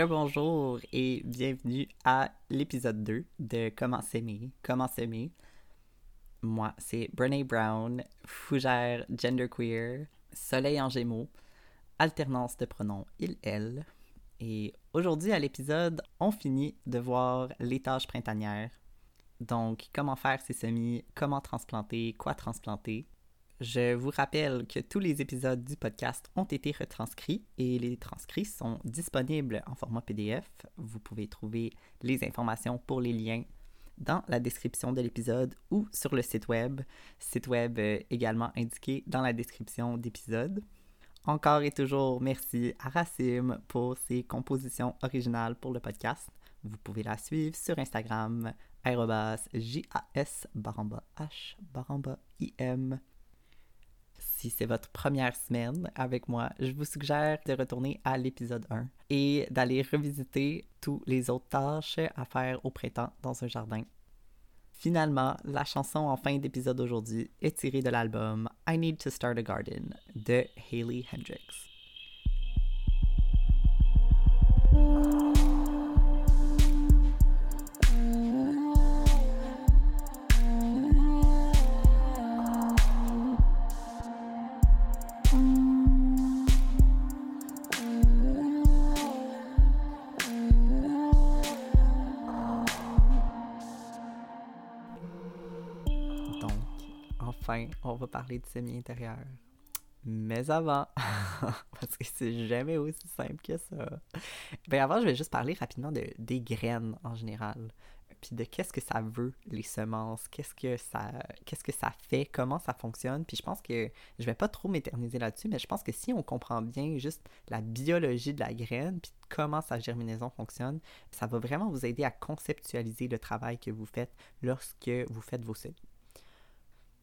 Rebonjour et bienvenue à l'épisode 2 de Comment s'aimer, comment s'aimer. Moi, c'est Brené Brown, fougère genderqueer, soleil en gémeaux, alternance de pronoms il-elle. Et aujourd'hui à l'épisode, on finit de voir les tâches printanières. Donc, comment faire ses semis, comment transplanter, quoi transplanter. Je vous rappelle que tous les épisodes du podcast ont été retranscrits et les transcrits sont disponibles en format PDF. Vous pouvez trouver les informations pour les liens dans la description de l'épisode ou sur le site web, site web euh, également indiqué dans la description d'épisode. Encore et toujours merci à Racim pour ses compositions originales pour le podcast. Vous pouvez la suivre sur Instagram, baramba h baramba im si c'est votre première semaine avec moi, je vous suggère de retourner à l'épisode 1 et d'aller revisiter toutes les autres tâches à faire au printemps dans un jardin. Finalement, la chanson en fin d'épisode aujourd'hui est tirée de l'album I Need to Start a Garden de Hayley Hendrix. On va parler de semi-intérieur. Mais avant, parce que c'est jamais aussi simple que ça. Ben avant, je vais juste parler rapidement de, des graines en général. Puis de qu'est-ce que ça veut, les semences, qu'est-ce que ça qu'est-ce que ça fait, comment ça fonctionne? Puis je pense que je vais pas trop m'éterniser là-dessus, mais je pense que si on comprend bien juste la biologie de la graine, puis comment sa germinaison fonctionne, ça va vraiment vous aider à conceptualiser le travail que vous faites lorsque vous faites vos semis.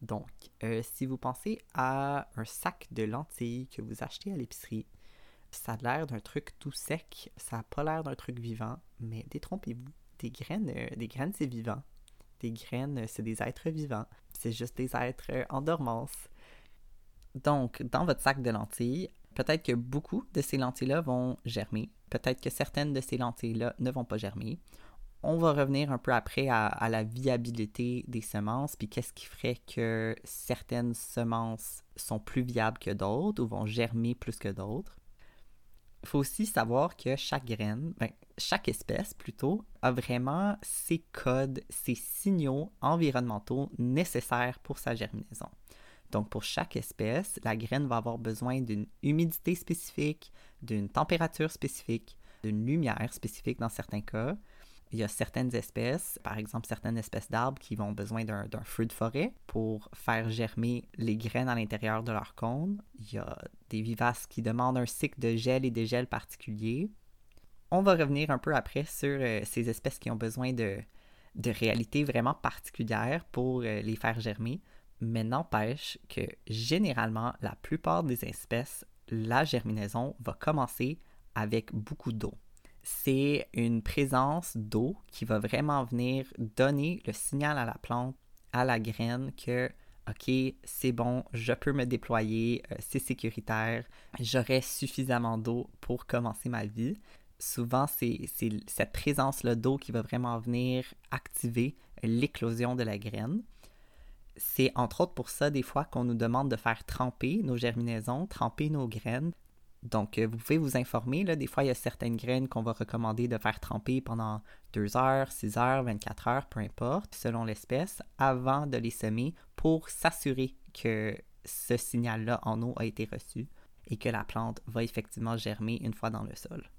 Donc, euh, si vous pensez à un sac de lentilles que vous achetez à l'épicerie, ça a l'air d'un truc tout sec, ça n'a pas l'air d'un truc vivant, mais détrompez-vous, des graines, euh, des graines c'est vivant. Des graines, c'est des êtres vivants. C'est juste des êtres en dormance. Donc, dans votre sac de lentilles, peut-être que beaucoup de ces lentilles-là vont germer. Peut-être que certaines de ces lentilles-là ne vont pas germer. On va revenir un peu après à, la viabilité des semences, puis qu'est-ce qui ferait que certaines semences sont plus viables que d'autres ou vont germer plus que d'autres? Il faut aussi savoir que chaque graine, ben, chaque espèce plutôt, a vraiment ses codes, ses signaux environnementaux nécessaires pour sa germinaison. Donc pour chaque espèce, la graine va avoir besoin d'une humidité spécifique, d'une température spécifique, d'une lumière spécifique dans certains cas, il y a certaines espèces, par exemple certaines espèces d'arbres qui vont besoin d'un feu de forêt pour faire germer les graines à l'intérieur de leur cône. Il y a des vivaces qui demandent un cycle de gel et dégel particulier. On va revenir un peu après sur euh, ces espèces qui ont besoin de, de réalités vraiment particulières pour euh, les faire germer. Mais n'empêche que généralement, la plupart des espèces, la germinaison va commencer avec beaucoup d'eau c'est une présence d'eau qui va vraiment venir donner le signal à la plante, à la graine que OK, c'est bon, je peux me déployer, euh, c'est sécuritaire, j'aurai suffisamment d'eau pour commencer ma vie. Souvent, c'est cette présence-là d'eau qui va vraiment venir activer l'éclosion de la graine. C'est entre autres pour ça, des fois, qu'on nous demande de faire tremper nos germinaisons, tremper nos graines donc, euh, vous pouvez vous informer. Là, des fois, il y a certaines graines qu'on va recommander de faire tremper pendant 2 heures, 6 heures, 24 heures, peu importe, selon l'espèce, avant de les semer pour s'assurer que ce signal-là en eau a été reçu et que la plante va effectivement germer une fois dans le sol.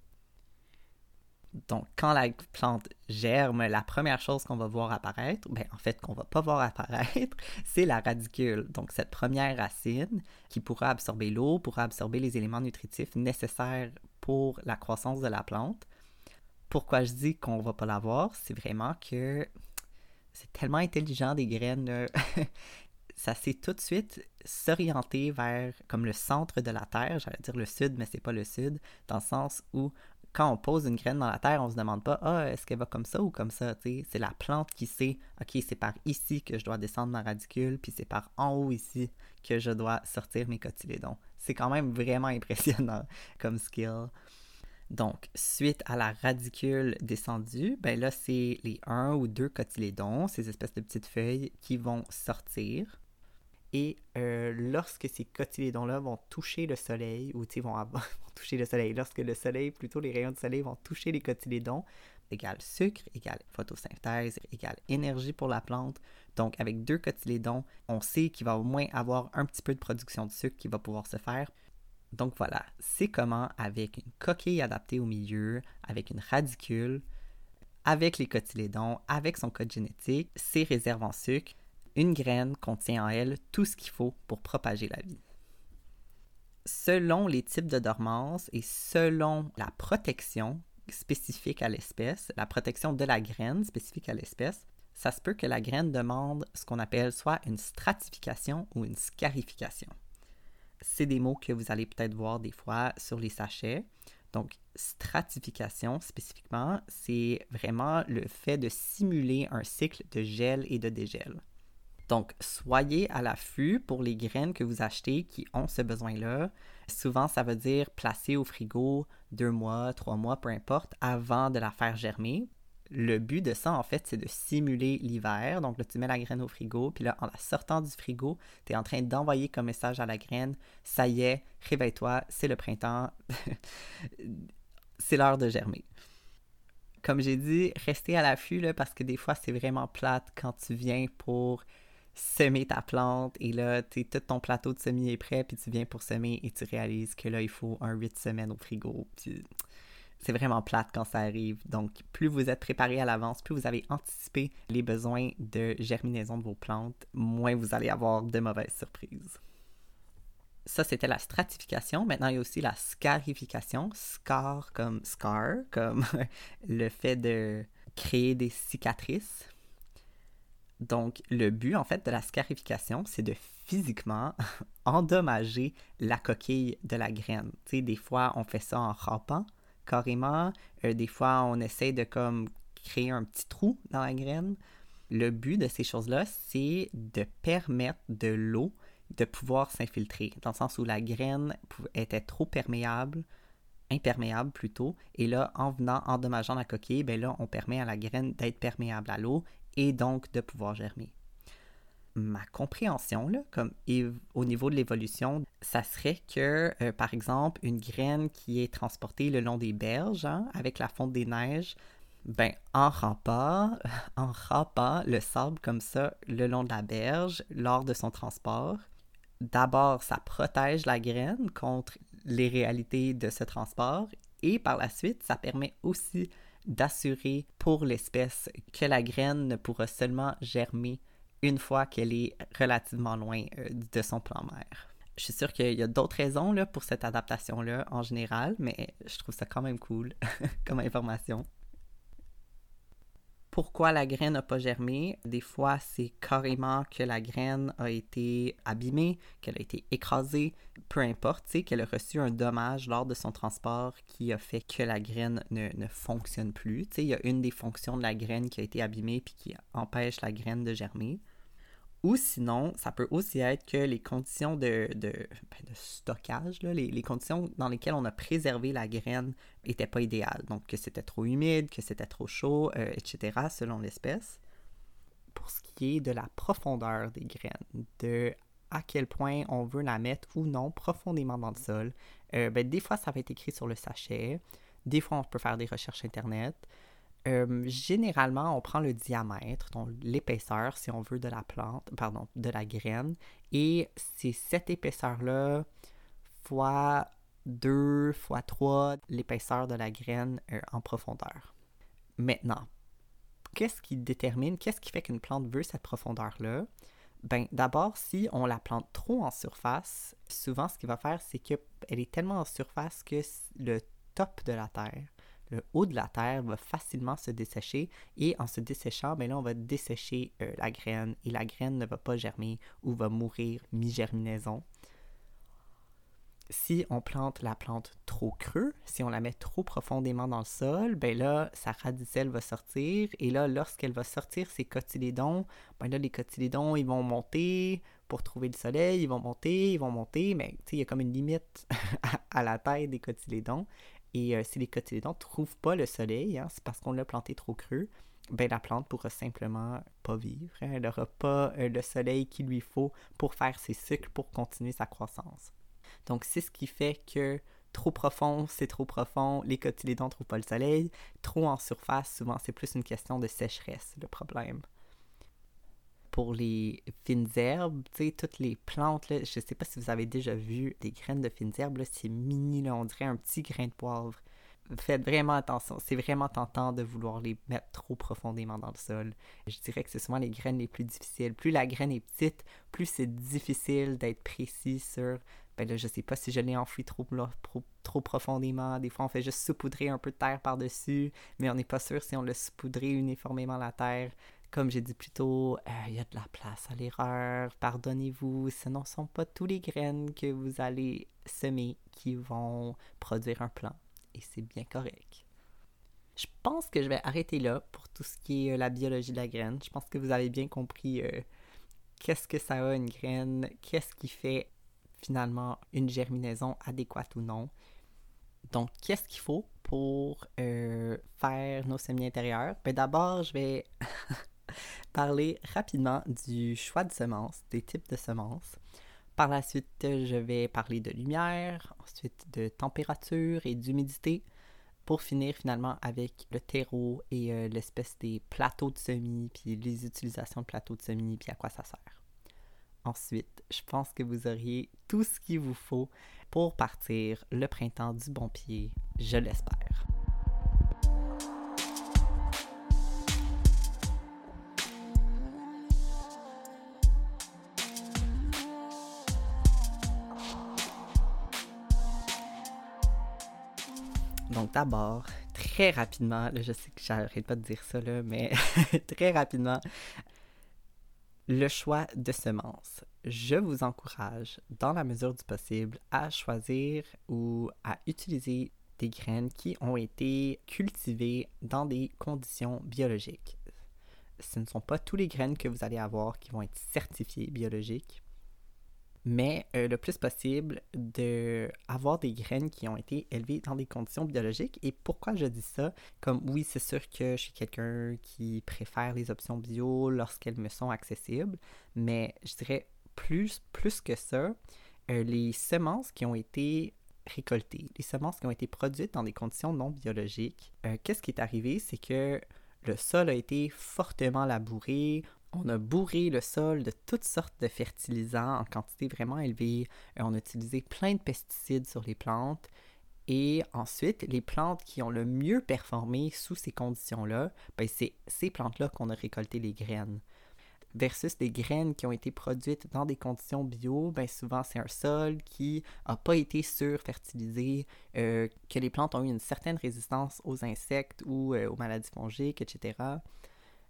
Donc, quand la plante germe, la première chose qu'on va voir apparaître, ben, en fait, qu'on va pas voir apparaître, c'est la radicule. Donc, cette première racine qui pourra absorber l'eau, pourra absorber les éléments nutritifs nécessaires pour la croissance de la plante. Pourquoi je dis qu'on va pas la voir, c'est vraiment que c'est tellement intelligent des graines. ça s'est tout de suite s'orienter vers comme le centre de la Terre, j'allais dire le sud, mais c'est pas le sud, dans le sens où quand on pose une graine dans la terre, on se demande pas Ah, est-ce qu'elle va comme ça ou comme ça? C'est la plante qui sait OK, c'est par ici que je dois descendre ma radicule, puis c'est par en haut ici que je dois sortir mes cotylédons. C'est quand même vraiment impressionnant comme skill. Donc, suite à la radicule descendue, ben là, c'est les un ou deux cotylédons, ces espèces de petites feuilles qui vont sortir. Et euh, lorsque ces cotylédons-là vont toucher le soleil, ou vont, vont toucher le soleil, lorsque le soleil, plutôt les rayons du soleil vont toucher les cotylédons, égale sucre, égale photosynthèse, égale énergie pour la plante. Donc, avec deux cotylédons, on sait qu'il va au moins avoir un petit peu de production de sucre qui va pouvoir se faire. Donc voilà, c'est comment, avec une coquille adaptée au milieu, avec une radicule, avec les cotylédons, avec son code génétique, ses réserves en sucre, une graine contient en elle tout ce qu'il faut pour propager la vie. Selon les types de dormance et selon la protection spécifique à l'espèce, la protection de la graine spécifique à l'espèce, ça se peut que la graine demande ce qu'on appelle soit une stratification ou une scarification. C'est des mots que vous allez peut-être voir des fois sur les sachets. Donc, stratification spécifiquement, c'est vraiment le fait de simuler un cycle de gel et de dégel. Donc, soyez à l'affût pour les graines que vous achetez qui ont ce besoin-là. Souvent, ça veut dire placer au frigo deux mois, trois mois, peu importe, avant de la faire germer. Le but de ça, en fait, c'est de simuler l'hiver. Donc là, tu mets la graine au frigo, puis là, en la sortant du frigo, tu es en train d'envoyer comme message à la graine, ça y est, réveille-toi, c'est le printemps, c'est l'heure de germer comme j'ai dit, restez à l'affût parce que des fois c'est vraiment plate quand tu viens pour semer ta plante et là, tout ton plateau de semis est prêt, puis tu viens pour semer et tu réalises que là, il faut un 8 semaines au frigo. c'est vraiment plate quand ça arrive. Donc, plus vous êtes préparé à l'avance, plus vous avez anticipé les besoins de germinaison de vos plantes, moins vous allez avoir de mauvaises surprises. Ça, c'était la stratification. Maintenant, il y a aussi la scarification. Scar comme scar, comme le fait de créer des cicatrices. Donc, le but, en fait, de la scarification, c'est de physiquement endommager la coquille de la graine. Tu sais, des fois, on fait ça en râpant carrément. Euh, des fois, on essaie de comme créer un petit trou dans la graine. Le but de ces choses-là, c'est de permettre de l'eau de pouvoir s'infiltrer, dans le sens où la graine était trop perméable, imperméable plutôt, et là, en venant endommageant la coquille, ben là, on permet à la graine d'être perméable à l'eau et donc de pouvoir germer. Ma compréhension, comme au niveau de l'évolution, ça serait que, euh, par exemple, une graine qui est transportée le long des berges, hein, avec la fonte des neiges, ben, en rampant, en le sable comme ça le long de la berge lors de son transport, d'abord, ça protège la graine contre les réalités de ce transport et par la suite, ça permet aussi d'assurer pour l'espèce que la graine ne pourra seulement germer une fois qu'elle est relativement loin euh, de son plan mère. Je suis sûre qu'il y a d'autres raisons pour cette adaptation-là en général, mais je trouve ça quand même cool comme information pourquoi la graine n'a pas germé. Des fois, c'est carrément que la graine a été abîmée, qu'elle a été écrasée, peu importe, qu'elle a reçu un dommage lors de son transport qui a fait que la graine ne, ne fonctionne plus. Il y a une des fonctions de la graine qui a été abîmée puis qui empêche la graine de germer. Ou sinon, ça peut aussi être que les conditions de, ben, stockage, les, conditions dans lesquelles on a préservé la graine n'étaient pas idéales. Donc, que c'était trop humide, que c'était trop chaud, euh, etc., selon l'espèce. Pour ce qui est de la profondeur des graines, de à quel point on veut la mettre ou non profondément dans le sol, euh, ben, des fois, ça va être écrit sur le sachet. Des fois, on peut faire des recherches Internet. Généralement, on prend le diamètre, donc l'épaisseur, si on veut, de la plante, pardon, de la graine, et c'est cette épaisseur-là fois 2 fois 3 l'épaisseur de la graine euh, en profondeur. Maintenant, qu'est-ce qui détermine, qu'est-ce qui fait qu'une plante veut cette profondeur-là? Ben, d'abord, si on la plante trop en surface, souvent ce qu'il va faire, c'est qu'elle est tellement en surface que le top de la terre le haut de la terre va facilement se dessécher et en se desséchant, ben là, on va dessécher euh, la graine et la graine ne va pas germer ou va mourir mi-germinaison. Si on plante la plante trop creux, si on la met trop profondément dans le sol, ben là, sa radicelle va sortir et là, lorsqu'elle va sortir ses cotylédons, ben là, les cotylédons, ils vont monter pour trouver le soleil, ils vont monter, ils vont monter, mais il y a comme une limite à la taille des cotylédons Et euh, si les cotylédons ne trouvent pas le soleil, hein, c'est parce qu'on l'a planté trop creux, ben la plante pourra simplement pas vivre. Hein. elle n'aura pas euh, le soleil qu'il lui faut pour faire ses cycles, pour continuer sa croissance. Donc c'est ce qui fait que trop profond, c'est trop profond, les cotylédons ne trouvent pas le soleil. Trop en surface, souvent c'est plus une question de sécheresse, le problème. Pour les fines herbes, tu sais, toutes les plantes, là, je sais pas si vous avez déjà vu des graines de fines herbes, c'est mini, là, on dirait un petit grain de poivre faites vraiment attention. C'est vraiment tentant de vouloir les mettre trop profondément dans le sol. Je dirais que c'est souvent les graines les plus difficiles. Plus la graine est petite, plus c'est difficile d'être précis sur. Ben là, je sais pas si je l'ai enfoui trop, trop, profondément. Des fois, on fait juste saupoudrer un peu de terre par-dessus, mais on n'est pas sûr si on l'a saupoudré uniformément la terre. Comme j'ai dit plus tôt, euh, il y a de la place à l'erreur. Pardonnez-vous, ce ne sont pas tous les graines que vous allez semer qui vont produire un plant et c'est bien correct. Je pense que je vais arrêter là pour tout ce qui est euh, la biologie de la graine. Je pense que vous avez bien compris euh, qu'est-ce que ça a une graine, qu'est-ce qui fait finalement une germinaison adéquate ou non. Donc, qu'est-ce qu'il faut pour faire nos semis intérieurs? Ben, D'abord, je vais parler rapidement du choix de semences, des types de semences. Par la suite, je vais parler de lumière, ensuite de température et d'humidité, pour finir finalement avec le terreau et euh, l'espèce des plateaux de semis, puis les utilisations de plateaux de semis, puis à quoi ça sert. Ensuite, je pense que vous auriez tout ce qu'il vous faut pour partir le printemps du bon pied, je l'espère. D'abord, très rapidement, je sais que j'arrête pas de dire ça, là, mais très rapidement, le choix de semences. Je vous encourage, dans la mesure du possible, à choisir ou à utiliser des graines qui ont été cultivées dans des conditions biologiques. Ce ne sont pas tous les graines que vous allez avoir qui vont être certifiées biologiques mais euh, le plus possible d'avoir des graines qui ont été élevées dans des conditions biologiques. Et pourquoi je dis ça? Comme oui, c'est sûr que je suis quelqu'un qui préfère les options bio lorsqu'elles me sont accessibles, mais je dirais plus, plus que ça, euh, les semences qui ont été récoltées, les semences qui ont été produites dans des conditions non biologiques, euh, qu'est-ce qui est arrivé? C'est que le sol a été fortement labouré, on a bourré le sol de toutes sortes de fertilisants en quantité vraiment élevée. Euh, on a utilisé plein de pesticides sur les plantes. Et ensuite, les plantes qui ont le mieux performé sous ces conditions-là, ben c'est ces plantes-là qu'on a récolté les graines. Versus des graines qui ont été produites dans des conditions bio, ben souvent c'est un sol qui n'a pas été surfertilisé, euh, que les plantes ont eu une certaine résistance aux insectes ou euh, aux maladies fongiques, etc.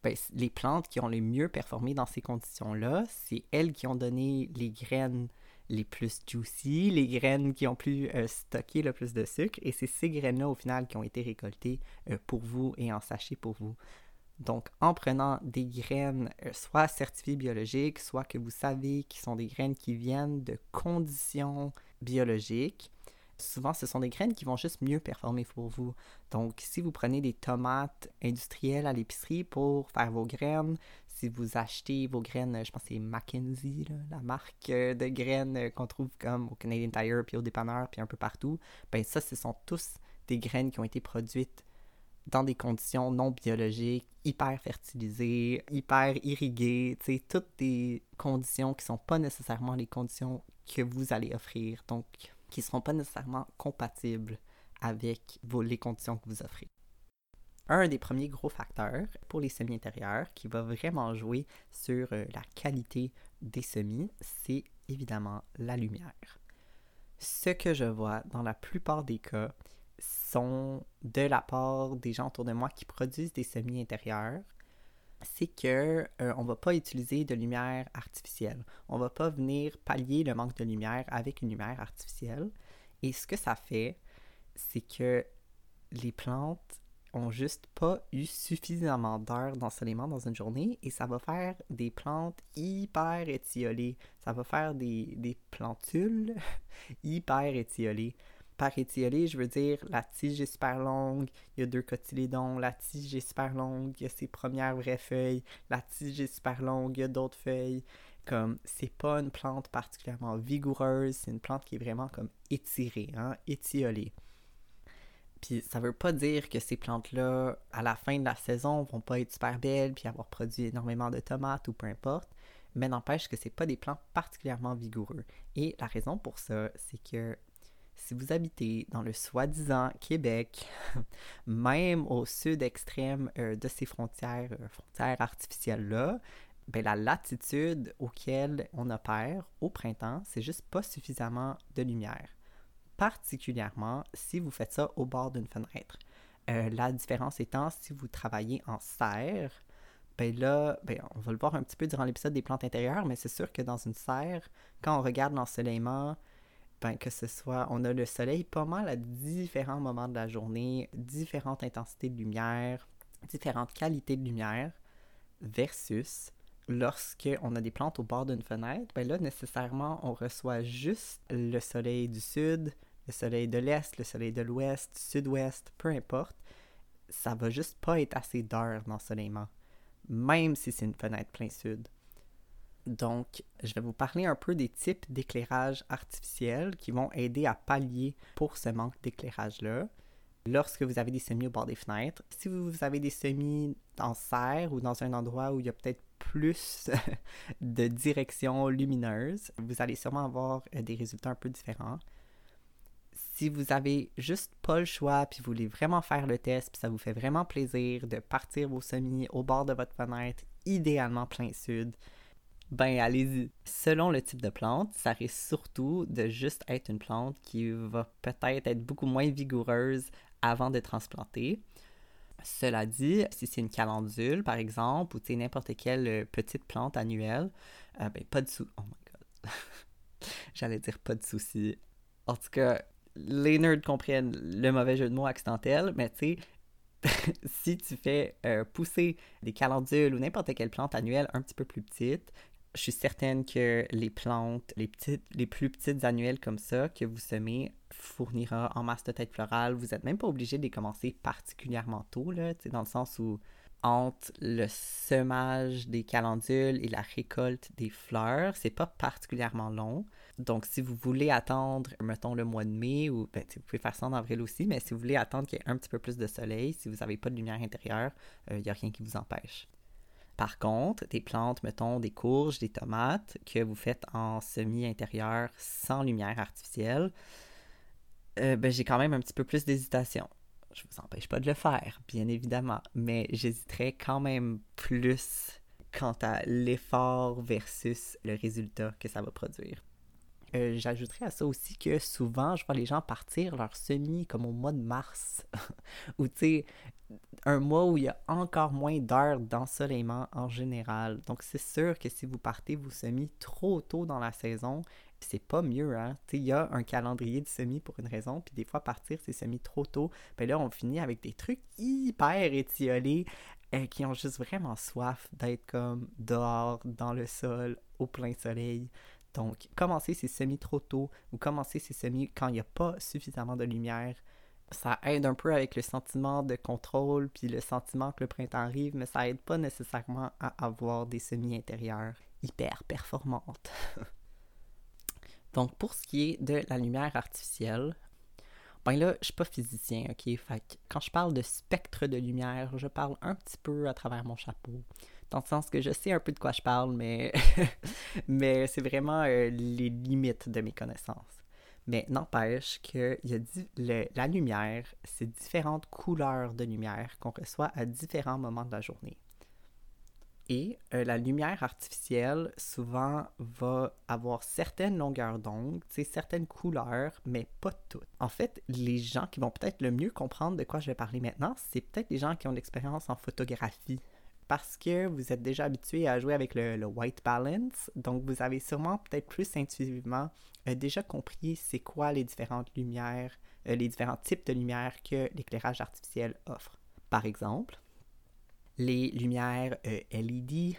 Ben, les plantes qui ont le mieux performé dans ces conditions-là, c'est elles qui ont donné les graines les plus juicy, les graines qui ont pu euh, stocker le plus de sucre, et c'est ces graines-là au final qui ont été récoltées euh, pour vous et en sachet pour vous. Donc, en prenant des graines euh, soit certifiées biologiques, soit que vous savez qui sont des graines qui viennent de conditions biologiques, souvent ce sont des graines qui vont juste mieux performer pour vous. Donc si vous prenez des tomates industrielles à l'épicerie pour faire vos graines, si vous achetez vos graines, je pense que c'est Mackenzie, la marque de graines qu'on trouve comme au Canadian Tire, puis au dépanneur, puis un peu partout, ben ça, ce sont tous des graines qui ont été produites dans des conditions non biologiques, hyper fertilisées, hyper irriguées, tu toutes des conditions qui sont pas nécessairement les conditions que vous allez offrir. Donc, qui ne seront pas nécessairement compatibles avec les conditions que vous offrez. Un des premiers gros facteurs pour les semis intérieurs qui va vraiment jouer sur euh, la qualité des semis, c'est évidemment la lumière. Ce que je vois dans la plupart des cas sont de la part des gens autour de moi qui produisent des semis intérieurs c'est que euh, on va pas utiliser de lumière artificielle. On va pas venir pallier le manque de lumière avec une lumière artificielle. Et ce que ça fait, c'est que les plantes ont juste pas eu suffisamment d'heures d'ensoleillement dans une journée et ça va faire des plantes hyper étiolées. Ça va faire des, des plantules hyper étiolées par étiolé, je veux dire la tige est super longue, il y a deux cotylédons, la tige est super longue, il y a ses premières vraies feuilles, la tige est super longue, il y a d'autres feuilles. Comme, c'est pas une plante particulièrement vigoureuse, c'est une plante qui est vraiment comme étirée, hein, étiolée. Puis ça veut pas dire que ces plantes-là, à la fin de la saison, vont pas être super belles puis avoir produit énormément de tomates ou peu importe, mais n'empêche que c'est pas des plantes particulièrement vigoureux. Et la raison pour ça, c'est que si vous habitez dans le soi-disant Québec, même au sud extrême euh, de ces frontières, euh, frontières artificielles-là, ben, la latitude auquel on opère au printemps, c'est juste pas suffisamment de lumière. Particulièrement si vous faites ça au bord d'une fenêtre. Euh, la différence étant, si vous travaillez en serre, ben là, ben on va le voir un petit peu durant l'épisode des plantes intérieures, mais c'est sûr que dans une serre, quand on regarde l'ensoleillement, que ce soit, on a le soleil pas mal à différents moments de la journée, différentes intensités de lumière, différentes qualités de lumière, versus lorsqu'on a des plantes au bord d'une fenêtre, ben là, nécessairement, on reçoit juste le soleil du sud, le soleil de l'est, le soleil de l'ouest, sud-ouest, peu importe. Ça va juste pas être assez d'heures d'ensoleillement, même si c'est une fenêtre plein sud. Donc, je vais vous parler un peu des types d'éclairage artificiel qui vont aider à pallier pour ce manque d'éclairage-là lorsque vous avez des semis au bord des fenêtres. Si vous avez des semis en serre ou dans un endroit où il y a peut-être plus de direction lumineuse, vous allez sûrement avoir euh, des résultats un peu différents. Si vous avez juste pas le choix, puis vous voulez vraiment faire le test, puis ça vous fait vraiment plaisir de partir vos semis au bord de votre fenêtre, idéalement plein sud, ben allez-y. Selon le type de plante, ça risque surtout de juste être une plante qui va peut-être être beaucoup moins vigoureuse avant de transplanter. Cela dit, si c'est une calendule, par exemple, ou n'importe quelle euh, petite plante annuelle, euh, ben, pas de soucis. Oh my god. J'allais dire pas de soucis. En tout cas, les nerds comprennent le mauvais jeu de mots accidentel, mais tu sais, si tu fais euh, pousser des calendules ou n'importe quelle plante annuelle un petit peu plus petite, je suis certaine que les plantes, les, petites, les plus petites annuelles comme ça que vous semez fournira en masse de tête florale. Vous n'êtes même pas obligé de les commencer particulièrement tôt, là, dans le sens où entre le semage des calendules et la récolte des fleurs, c'est pas particulièrement long. Donc, si vous voulez attendre, mettons, le mois de mai, ou ben, vous pouvez faire ça en avril aussi, mais si vous voulez attendre qu'il y ait un petit peu plus de soleil, si vous n'avez pas de lumière intérieure, il euh, n'y a rien qui vous empêche. Par contre, des plantes, mettons des courges, des tomates, que vous faites en semi-intérieur sans lumière artificielle, euh, ben, j'ai quand même un petit peu plus d'hésitation. Je vous empêche pas de le faire, bien évidemment, mais j'hésiterais quand même plus quant à l'effort versus le résultat que ça va produire. Euh, j'ajouterais à ça aussi que souvent, je vois les gens partir leur semis comme au mois de mars, ou tu sais, un mois où il y a encore moins d'heures d'ensoleillement en général. Donc, c'est sûr que si vous partez vos semis trop tôt dans la saison, c'est pas mieux, hein. il y a un calendrier de semis pour une raison, puis des fois, partir ces semis trop tôt, ben là, on finit avec des trucs hyper étiolés euh, qui ont juste vraiment soif d'être comme dehors, dans le sol, au plein soleil. Donc, commencer ces semis trop tôt ou commencer ces semis quand il n'y a pas suffisamment de lumière, ça aide un peu avec le sentiment de contrôle puis le sentiment que le printemps arrive, mais ça aide pas nécessairement à avoir des semis intérieurs hyper performantes. Donc, pour ce qui est de la lumière artificielle, ben là, je suis pas physicien, ok? Fait quand je parle de spectre de lumière, je parle un petit peu à travers mon chapeau dans le sens que je sais un peu de quoi je parle, mais, mais c'est vraiment euh, les limites de mes connaissances. Mais n'empêche que la lumière, c'est différentes couleurs de lumière qu'on reçoit à différents moments de la journée. Et euh, la lumière artificielle, souvent, va avoir certaines longueurs d'onde, certaines couleurs, mais pas toutes. En fait, les gens qui vont peut-être le mieux comprendre de quoi je vais parler maintenant, c'est peut-être les gens qui ont l'expérience en photographie parce que vous êtes déjà habitué à jouer avec le, white balance, donc vous avez sûrement peut-être plus intuitivement euh, déjà compris c'est quoi les différentes lumières, euh, les différents types de lumières que l'éclairage artificiel offre. Par exemple, les lumières euh, LED,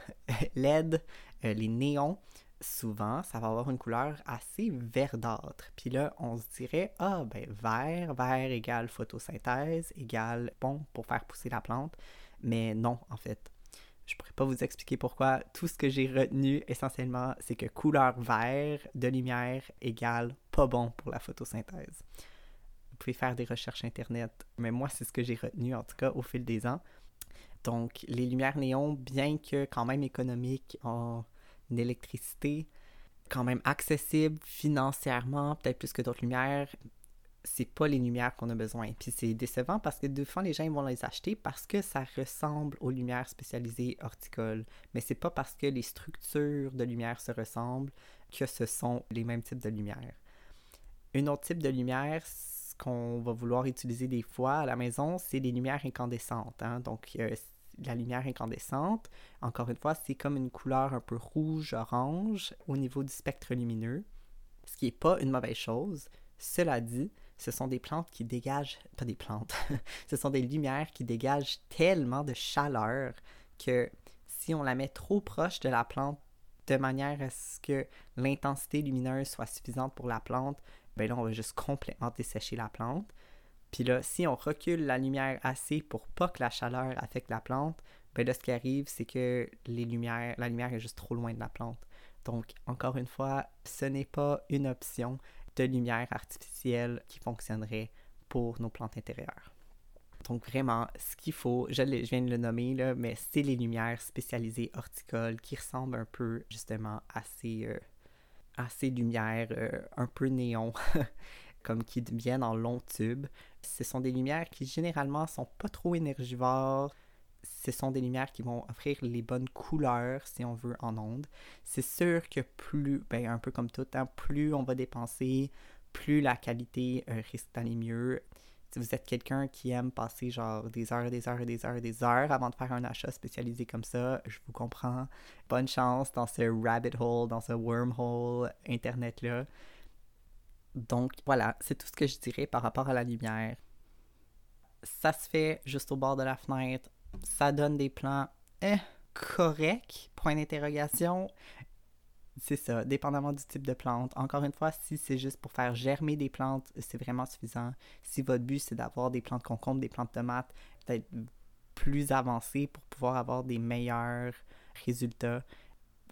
LED, les néons, souvent, ça va avoir une couleur assez verdâtre. Puis là, on se dirait, ah, ben vert, vert égale photosynthèse, égale bon pour faire pousser la plante. Mais non, en fait. Je pourrais pas vous expliquer pourquoi. Tout ce que j'ai retenu essentiellement, c'est que couleur vert de lumière égale pas bon pour la photosynthèse. Vous pouvez faire des recherches internet, mais moi, c'est ce que j'ai retenu en tout cas au fil des ans. Donc, les lumières néons, bien que quand même économiques en électricité, quand même accessibles financièrement, peut-être plus que d'autres lumières, c'est pas les lumières qu'on a besoin. Puis c'est décevant parce que de fois, les gens vont les acheter parce que ça ressemble aux lumières spécialisées horticoles. Mais c'est pas parce que les structures de lumière se ressemblent que ce sont les mêmes types de lumière. Un autre type de lumière, qu'on va vouloir utiliser des fois à la maison, c'est les lumières incandescentes. Hein. Donc, euh, la lumière incandescente, encore une fois, c'est comme une couleur un peu rouge-orange au niveau du spectre lumineux, ce qui n'est pas une mauvaise chose. Cela dit, ce sont des plantes qui dégagent, pas des plantes, ce sont des lumières qui dégagent tellement de chaleur que si on la met trop proche de la plante de manière à ce que l'intensité lumineuse soit suffisante pour la plante, ben là, on va juste complètement dessécher la plante. Puis là, si on recule la lumière assez pour pas que la chaleur affecte la plante, ben là, ce qui arrive, c'est que la lumière est juste trop loin de la plante. Donc, encore une fois, ce n'est pas une option de lumière artificielle qui fonctionnerait pour nos plantes intérieures. Donc vraiment, ce qu'il faut, je, viens de le nommer, là, mais c'est les lumières spécialisées horticoles qui ressemblent un peu justement à ces, euh, lumières euh, un peu néon, comme qui viennent en long tube. Ce sont des lumières qui généralement sont pas trop énergivores, ce sont des lumières qui vont offrir les bonnes couleurs, si on veut, en ondes. C'est sûr que plus, ben, un peu comme tout, hein, plus on va dépenser, plus la qualité euh, risque d'aller mieux. Si vous êtes quelqu'un qui aime passer genre des heures des heures des heures des heures avant de faire un achat spécialisé comme ça, je vous comprends. Bonne chance dans ce rabbit hole, dans ce wormhole internet-là. Donc voilà, c'est tout ce que je dirais par rapport à la lumière. Ça se fait juste au bord de la fenêtre, ça donne des plans eh, corrects, point d'interrogation. C'est ça, dépendamment du type de plante. Encore une fois, si c'est juste pour faire germer des plantes, c'est vraiment suffisant. Si votre but, c'est d'avoir des plantes concombres, des plantes tomates, peut-être plus avancées pour pouvoir avoir des meilleurs résultats,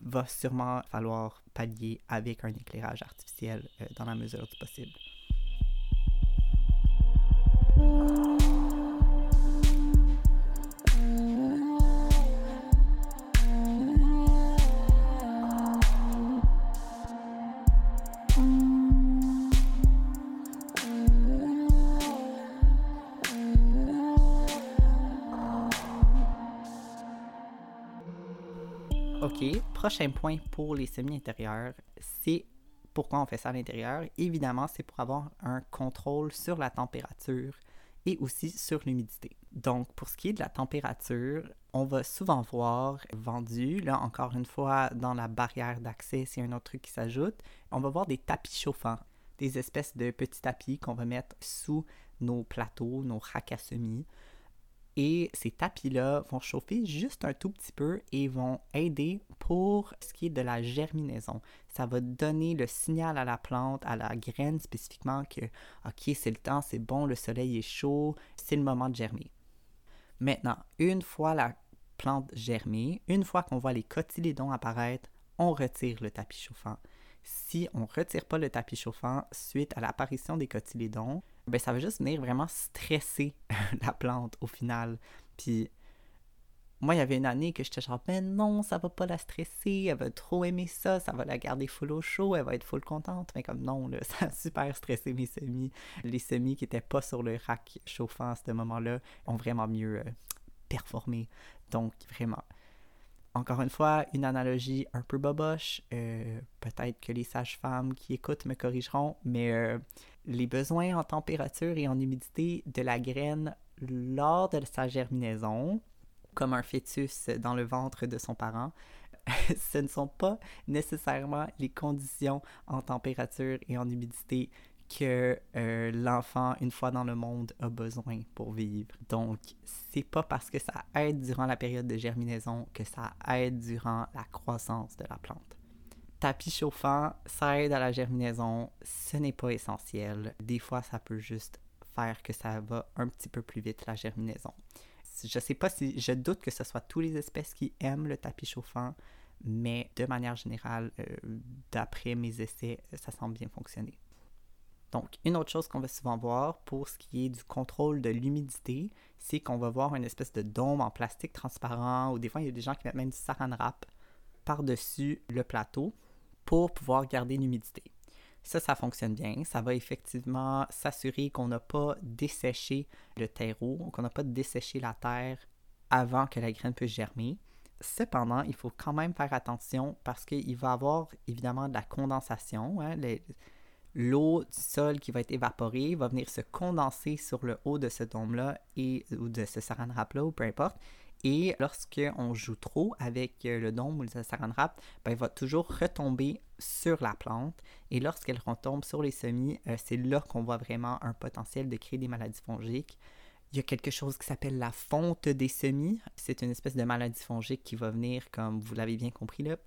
va sûrement falloir pallier avec un éclairage artificiel euh, dans la mesure du possible. Prochain point pour les semis intérieurs, c'est pourquoi on fait ça à l'intérieur. Évidemment, c'est pour avoir un contrôle sur la température et aussi sur l'humidité. Donc, pour ce qui est de la température, on va souvent voir vendu, là encore une fois, dans la barrière d'accès, c'est un autre truc qui s'ajoute, on va voir des tapis chauffants, des espèces de petits tapis qu'on va mettre sous nos plateaux, nos racks à semis. Et ces tapis-là vont chauffer juste un tout petit peu et vont aider pour ce qui est de la germinaison. Ça va donner le signal à la plante, à la graine spécifiquement que, OK, c'est le temps, c'est bon, le soleil est chaud, c'est le moment de germer. Maintenant, une fois la plante germée, une fois qu'on voit les cotylédons apparaître, on retire le tapis chauffant. Si on ne retire pas le tapis chauffant suite à l'apparition des cotylédons, ben ça va juste venir vraiment stresser la plante au final. Puis moi, il y avait une année que j'étais genre, ben non, ça va pas la stresser, elle va trop aimer ça, ça va la garder full au chaud, elle va être full contente. Mais comme non, là, ça a super stressé mes semis. Les semis qui étaient pas sur le rack chauffant à ce moment-là ont vraiment mieux euh, performé. Donc, vraiment. Encore une fois, une analogie un peu boboche. Euh, peut-être que les sages-femmes qui écoutent me corrigeront, mais euh, les besoins en température et en humidité de la graine lors de sa germinaison, comme un fœtus dans le ventre de son parent, ce ne sont pas nécessairement les conditions en température et en humidité que euh, l'enfant, une fois dans le monde, a besoin pour vivre. Donc, c'est pas parce que ça aide durant la période de germinaison que ça aide durant la croissance de la plante. tapis chauffant, ça aide à la germinaison, ce n'est pas essentiel. Des fois, ça peut juste faire que ça va un petit peu plus vite, la germinaison. Je sais pas si, je doute que ce soit toutes les espèces qui aiment le tapis chauffant, mais de manière générale, euh, d'après mes essais, ça semble bien fonctionner. Donc, une autre chose qu'on va souvent voir pour ce qui est du contrôle de l'humidité, c'est qu'on va voir une espèce de dôme en plastique transparent, ou des fois, il y a des gens qui mettent même du saran wrap par-dessus le plateau pour pouvoir garder l'humidité. Ça, ça fonctionne bien. Ça va effectivement s'assurer qu'on n'a pas desséché le terreau, qu'on n'a pas desséché la terre avant que la graine puisse germer. Cependant, il faut quand même faire attention parce qu'il va y avoir évidemment de la condensation. Hein. L'eau du sol qui va être évaporée va venir se condenser sur le haut de ce dôme-là et ou de ce saran wrap-là ou peu importe. Et lorsqu'on joue trop avec le dôme ou le saran wrap, ben, il va toujours retomber sur la plante. Et lorsqu'elle retombe sur les semis, euh, c'est là qu'on voit vraiment un potentiel de créer des maladies fongiques. Il y a quelque chose qui s'appelle la fonte des semis. C'est une espèce de maladie fongique qui va venir, comme vous l'avez bien compris, là,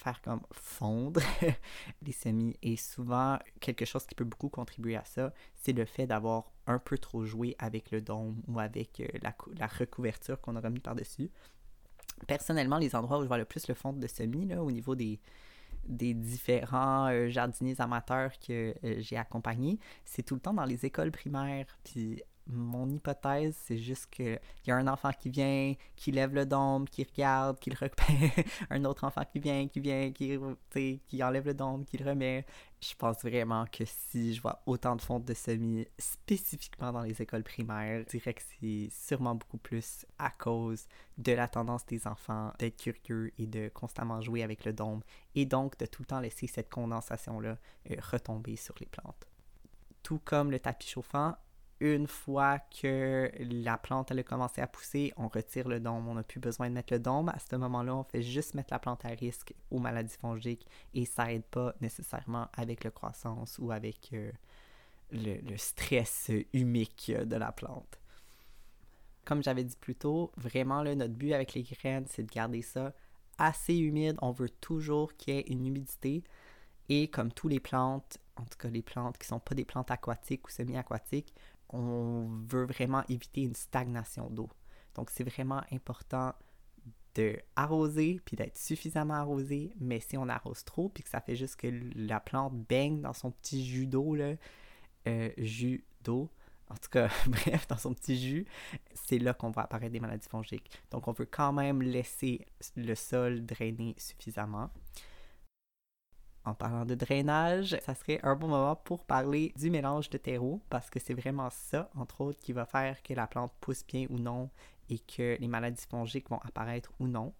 faire comme fondre les semis. Et souvent, quelque chose qui peut beaucoup contribuer à ça, c'est le fait d'avoir un peu trop joué avec le dôme ou avec euh, la, recouverture qu'on aura mis par-dessus. Personnellement, les endroits où je vois le plus le fondre de semis, là, au niveau des, des différents euh, jardiniers amateurs que euh, j'ai accompagnés, c'est tout le temps dans les écoles primaires. Puis mon hypothèse, c'est juste qu'il y a un enfant qui vient, qui lève le dôme, qui regarde, qui le remet. un autre enfant qui vient, qui vient, qui, enlève le dôme, qui le remet. Je pense vraiment que si je vois autant de fonds de semis spécifiquement dans les écoles primaires, je dirais que c'est sûrement beaucoup plus à cause de la tendance des enfants d'être curieux et de constamment jouer avec le dôme et donc de tout le temps laisser cette condensation-là euh, retomber sur les plantes. Tout comme le tapis chauffant, une fois que la plante elle a commencé à pousser, on retire le dôme. On n'a plus besoin de mettre le dôme. À ce moment-là, on fait juste mettre la plante à risque aux maladies fongiques et ça n'aide pas nécessairement avec le croissance ou avec euh, le, stress humique de la plante. Comme j'avais dit plus tôt, vraiment notre but avec les graines, c'est de garder ça assez humide. On veut toujours qu'il y ait une humidité. Et comme tous les plantes, en tout cas les plantes qui ne sont pas des plantes aquatiques ou semi-aquatiques, on veut vraiment éviter une stagnation d'eau. Donc, c'est vraiment important de arroser puis d'être suffisamment arrosé, mais si on arrose trop puis que ça fait juste que la plante baigne dans son petit jus d'eau, là, euh, jus d'eau, en tout cas, bref, dans son petit jus, c'est là qu'on va apparaître des maladies fongiques. Donc, on veut quand même laisser le sol drainer suffisamment en parlant de drainage, ça serait un bon moment pour parler du mélange de terreau parce que c'est vraiment ça, entre autres, qui va faire que la plante pousse bien ou non et que les maladies fongiques vont apparaître ou non.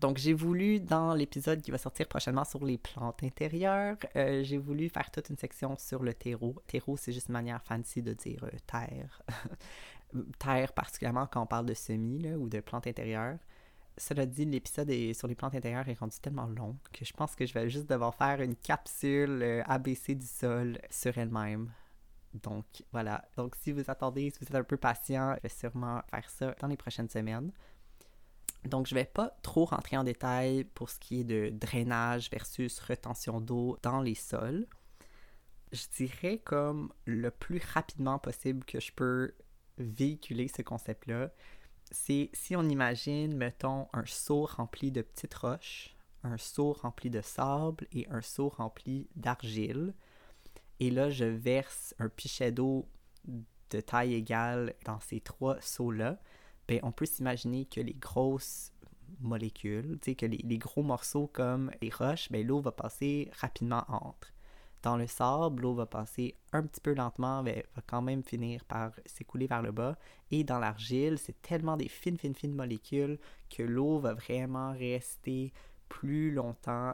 Donc, j'ai voulu, dans l'épisode qui va sortir prochainement sur les plantes intérieures, euh, j'ai voulu faire toute une section sur le terreau. Terreau, c'est juste une manière fancy de dire euh, terre. terre, particulièrement quand on parle de semis ou de plantes intérieures cela dit, l'épisode sur les plantes intérieures est rendu tellement long que je pense que je vais juste devoir faire une capsule euh, ABC du sol sur elle-même. Donc voilà. Donc si vous attendez, si vous êtes un peu patient, je vais sûrement faire ça dans les prochaines semaines. Donc je vais pas trop rentrer en détail pour ce qui est de drainage versus retention d'eau dans les sols. Je dirais comme le plus rapidement possible que je peux véhiculer ce concept-là, c'est si on imagine, mettons, un seau rempli de petites roches, un seau rempli de sable et un seau rempli d'argile. Et là, je verse un pichet d'eau de taille égale dans ces trois seaux-là. Ben, on peut s'imaginer que les grosses molécules, que les, les, gros morceaux comme les roches, ben, l'eau va passer rapidement entre. Dans le sable, l'eau va passer un petit peu lentement, mais va quand même finir par s'écouler vers le bas. Et dans l'argile, c'est tellement des fines, fines, fines molécules que l'eau va vraiment rester plus longtemps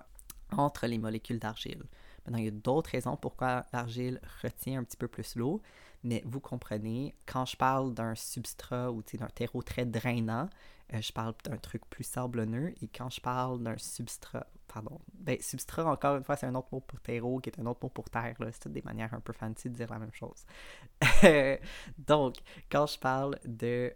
entre les molécules d'argile. Maintenant, il y a d'autres raisons pourquoi l'argile retient un petit peu plus l'eau, mais vous comprenez, quand je parle d'un substrat ou d'un terreau très drainant, euh, je parle d'un truc plus sablonneux, et quand je parle d'un substrat pardon. Ben, substrat, encore une fois, c'est un autre mot pour terreau, qui est un autre mot pour terre. C'est toutes des manières un peu fancy de dire la même chose. Donc, quand je parle de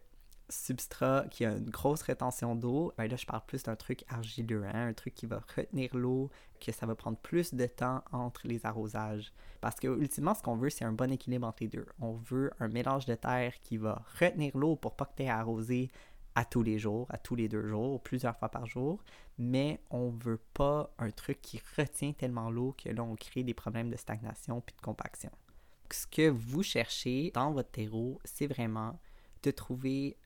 substrat qui a une grosse rétention d'eau, ben là, je parle plus d'un truc argileux, hein, un truc qui va retenir l'eau, que ça va prendre plus de temps entre les arrosages. Parce que, ultimement, ce qu'on veut, c'est un bon équilibre entre les deux. On veut un mélange de terre qui va retenir l'eau pour pas que tu aies à arroser à tous les jours, à tous les deux jours, plusieurs fois par jour, mais on veut pas un truc qui retient tellement l'eau que là, on crée des problèmes de stagnation puis de compaction. Ce que vous cherchez dans votre terreau, c'est vraiment de trouver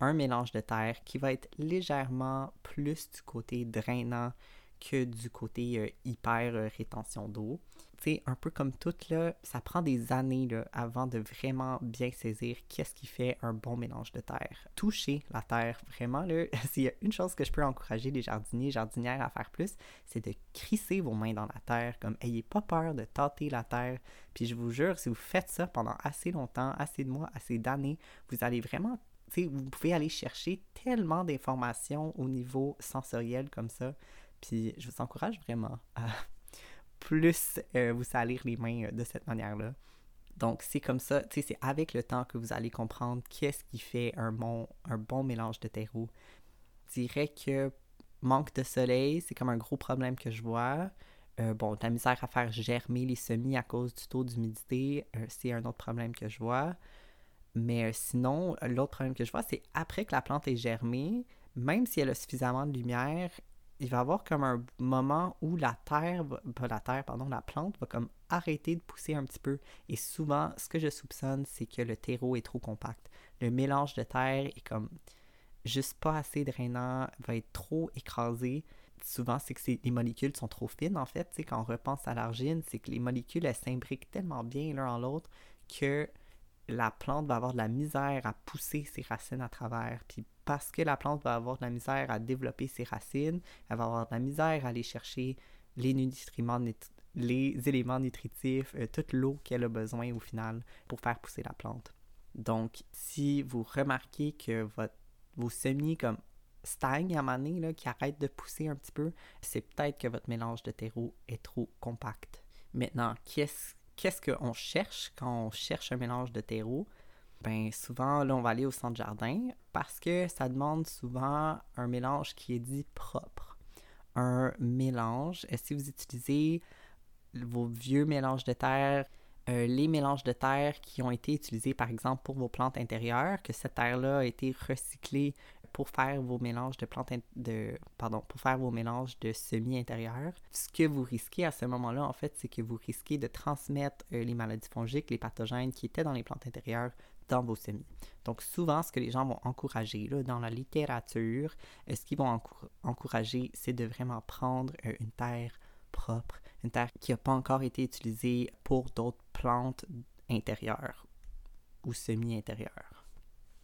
un mélange de terre qui va être légèrement plus du côté drainant que du côté euh, hyper euh, rétention d'eau. Tu un peu comme tout, là, ça prend des années là, avant de vraiment bien saisir qu'est-ce qui fait un bon mélange de terre. Toucher la terre, vraiment, s'il y a une chose que je peux encourager les jardiniers et jardinières à faire plus, c'est de crisser vos mains dans la terre, comme ayez pas peur de tâter la terre. Puis je vous jure, si vous faites ça pendant assez longtemps, assez de mois, assez d'années, vous allez vraiment vous pouvez aller chercher tellement d'informations au niveau sensoriel comme ça. Puis je vous encourage vraiment à plus euh, vous salir les mains euh, de cette manière-là. Donc c'est comme ça, c'est avec le temps que vous allez comprendre qu'est-ce qui fait un bon, un bon mélange de terreau. Je dirais que manque de soleil, c'est comme un gros problème que je vois. Euh, bon, la misère à faire germer les semis à cause du taux d'humidité, c'est un autre problème que je vois. Mais sinon, l'autre problème que je vois, c'est après que la plante est germée, même si elle a suffisamment de lumière, il va y avoir comme un moment où la terre, la terre, pardon, la plante va comme arrêter de pousser un petit peu. Et souvent, ce que je soupçonne, c'est que le terreau est trop compact. Le mélange de terre est comme juste pas assez drainant, va être trop écrasé. Souvent, c'est que les molécules sont trop fines, en fait. quand on repense à l'argile, c'est que les molécules, elles s'imbriquent tellement bien l'un en l'autre que la plante va avoir de la misère à pousser ses racines à travers. Parce que la plante va avoir de la misère à développer ses racines, elle va avoir de la misère à aller chercher les éléments nutritifs, euh, toute l'eau qu'elle a besoin au final pour faire pousser la plante. Donc, si vous remarquez que vos semis comme stagnent à moment qui arrêtent de pousser un petit peu, c'est peut-être que votre mélange de terreau est trop compact. Maintenant, qu'est-ce qu'est-ce qu'on cherche quand on cherche un mélange de terreau? Ben souvent, là, on va aller au centre jardin parce que ça demande souvent un mélange qui est dit propre. Un mélange, si vous utilisez vos vieux mélanges de terre, euh, les mélanges de terre qui ont été utilisés par exemple pour vos plantes intérieures, que cette terre-là a été recyclée pour faire vos mélanges de plantes de pardon, pour faire vos mélanges de semis intérieurs. Ce que vous risquez à ce moment-là, en fait, c'est que vous risquez de transmettre euh, les maladies fongiques, les pathogènes qui étaient dans les plantes intérieures dans vos semis. Donc souvent, ce que les gens vont encourager là, dans la littérature, euh, ce qu'ils vont encourager, c'est de vraiment prendre euh, une terre propre, une terre qui n'a pas encore été utilisée pour d'autres plantes intérieures ou semi-intérieures.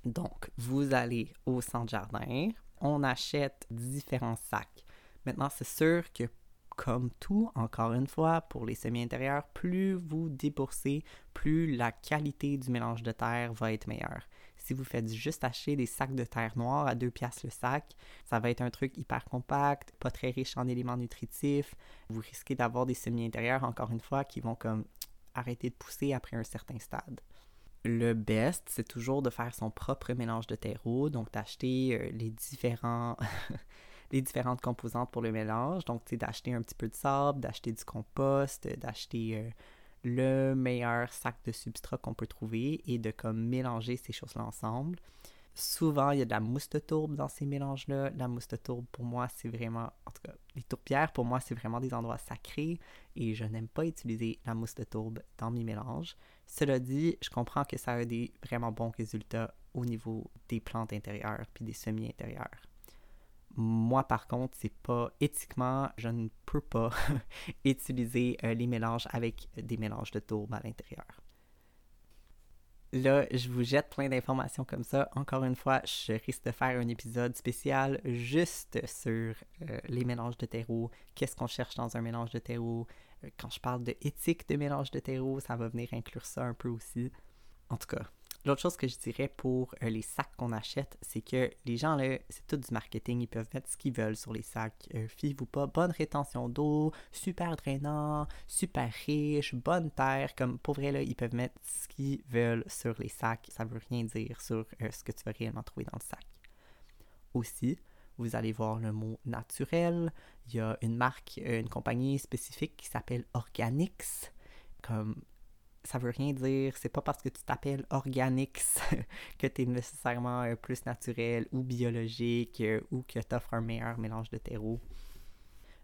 Donc, vous allez au centre jardin, on achète différents sacs. Maintenant, c'est sûr que comme tout, encore une fois, pour les semis intérieurs, plus vous déboursez, plus la qualité du mélange de terre va être meilleure. Si vous faites juste acheter des sacs de terre noire à 2 piastres le sac, ça va être un truc hyper compact, pas très riche en éléments nutritifs. Vous risquez d'avoir des semis intérieurs, encore une fois, qui vont comme arrêter de pousser après un certain stade le best, c'est toujours de faire son propre mélange de terreau, donc d'acheter euh, les différents les différentes composantes pour le mélange. Donc, c'est d'acheter un petit peu de sable, d'acheter du compost, d'acheter euh, le meilleur sac de substrat qu'on peut trouver et de comme mélanger ces choses-là ensemble. Souvent, il y a de la mousse de tourbe dans ces mélanges-là. La mousse de tourbe, pour moi, c'est vraiment... En tout cas, les tourbières, pour moi, c'est vraiment des endroits sacrés et je n'aime pas utiliser la mousse de tourbe dans mes mélanges. Cela dit, je comprends que ça a des vraiment bons résultats au niveau des plantes intérieures puis des semis intérieurs. Moi, par contre, c'est pas éthiquement, je ne peux pas utiliser euh, les mélanges avec des mélanges de tourbe à l'intérieur. Là, je vous jette plein d'informations comme ça. Encore une fois, je risque de faire un épisode spécial juste sur euh, les mélanges de terreau, qu'est-ce qu'on cherche dans un mélange de terreau? Euh, quand je parle de éthique de mélange de terreau, ça va venir inclure ça un peu aussi. En tout cas, L'autre chose que je dirais pour euh, les sacs qu'on achète, c'est que les gens, là, c'est tout du marketing. Ils peuvent mettre ce qu'ils veulent sur les sacs. Euh, Fiez-vous pas, bonne rétention d'eau, super drainant, super riche, bonne terre. Comme pour vrai, là, ils peuvent mettre ce qu'ils veulent sur les sacs. Ça veut rien dire sur euh, ce que tu vas réellement trouver dans le sac. Aussi, vous allez voir le mot naturel. Il y a une marque, euh, une compagnie spécifique qui s'appelle Organix. Comme ça veut rien dire. C'est pas parce que tu t'appelles Organix que tu es nécessairement euh, plus naturel ou biologique euh, ou que tu offres un meilleur mélange de terreau.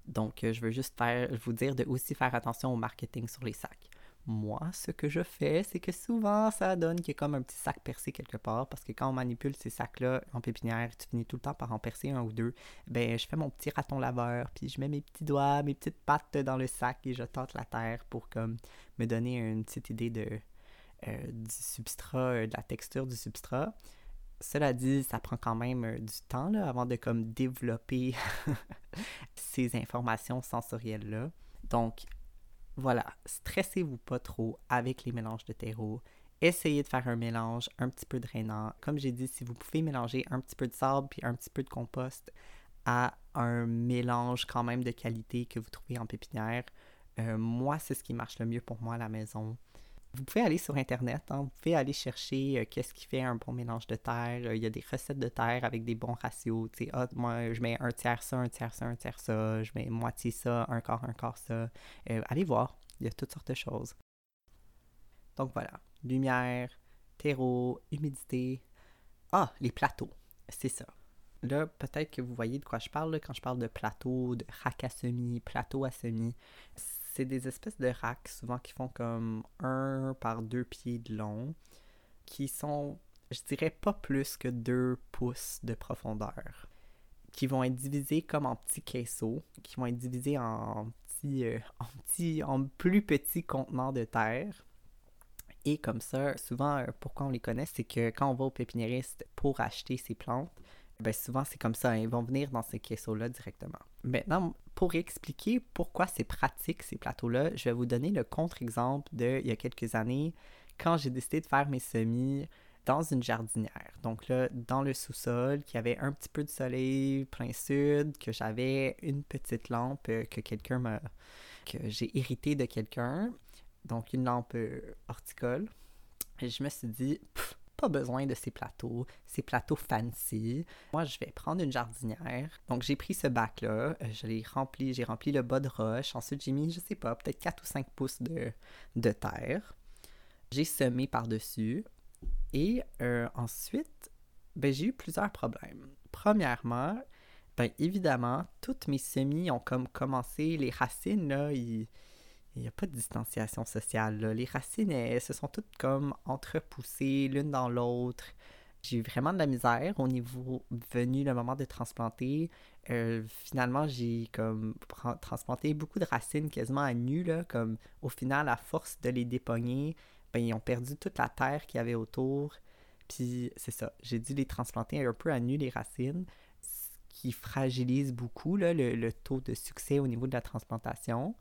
Donc, je veux juste faire, vous dire de aussi faire attention au marketing sur les sacs. Moi, ce que je fais, c'est que souvent, ça donne qu'il y a comme un petit sac percé quelque part, parce que quand on manipule ces sacs-là en pépinière, tu finis tout le temps par en percer un ou deux, ben je fais mon petit raton laveur, puis je mets mes petits doigts, mes petites pattes dans le sac et je tente la terre pour comme me donner une petite idée de, euh, du substrat, euh, de la texture du substrat. Cela dit, ça prend quand même euh, du temps avant de comme développer ces informations sensorielles-là. Donc, voilà, stressez-vous pas trop avec les mélanges de terreau. Essayez de faire un mélange un petit peu drainant. Comme j'ai dit, si vous pouvez mélanger un petit peu de sable puis un petit peu de compost à un mélange quand même de qualité que vous trouvez en pépinière, euh, moi, c'est ce qui marche le mieux pour moi à la maison. Vous pouvez aller sur Internet, hein. vous pouvez aller chercher euh, qu'est-ce qui fait un bon mélange de terre. Euh, il y a des recettes de terre avec des bons ratios. Ah, moi, je mets un tiers ça, un tiers ça, un tiers ça. Je mets moitié ça, un quart, un quart ça. Euh, allez voir, il y a toutes sortes de choses. Donc voilà, lumière, terreau, humidité. Ah, les plateaux, c'est ça. Là, peut-être que vous voyez de quoi je parle quand je parle de plateau, de rack à semis, plateau à semis c'est des espèces de racks, souvent qui font comme un par deux pieds de long, qui sont, je dirais, pas plus que deux pouces de profondeur, qui vont être divisés comme en petits caisseaux, qui vont être divisés en petits, euh, en, petits en plus petits contenants de terre. Et comme ça, souvent, euh, pourquoi on les connaît, c'est que quand on va au pépiniériste pour acheter ces plantes, ben souvent c'est comme ça, hein, ils vont venir dans ces caisseaux-là directement. Maintenant, pour expliquer pourquoi c'est pratique ces plateaux-là, je vais vous donner le contre-exemple de il y a quelques années quand j'ai décidé de faire mes semis dans une jardinière. Donc là, dans le sous-sol, qui avait un petit peu de soleil plein sud, que j'avais une petite lampe euh, que quelqu'un m'a... que j'ai hérité de quelqu'un. Donc une lampe euh, horticole. Et je me suis dit, pas besoin de ces plateaux, ces plateaux fancy. Moi, je vais prendre une jardinière. Donc, j'ai pris ce bac-là, euh, je l'ai rempli, j'ai rempli le bas de roche. Ensuite, j'ai mis, je sais pas, peut-être 4 ou 5 pouces de, de terre. J'ai semé par-dessus. Et euh, ensuite, ben, j'ai eu plusieurs problèmes. Premièrement, ben, évidemment, toutes mes semis ont comme commencé, les racines, là, ils il n'y a pas de distanciation sociale. Les racines, elles, se sont toutes comme entrepoussées l'une dans l'autre. J'ai eu vraiment de la misère au niveau venu le moment de transplanter. Euh, finalement, j'ai comme transplanté beaucoup de racines quasiment à nu, là, comme au final, à force de les dépogner, ben, ils ont perdu toute la terre qu'il y avait autour. Puis c'est ça, j'ai dû les transplanter un peu à nu, les racines, ce qui fragilise beaucoup le taux de succès au niveau de la transplantation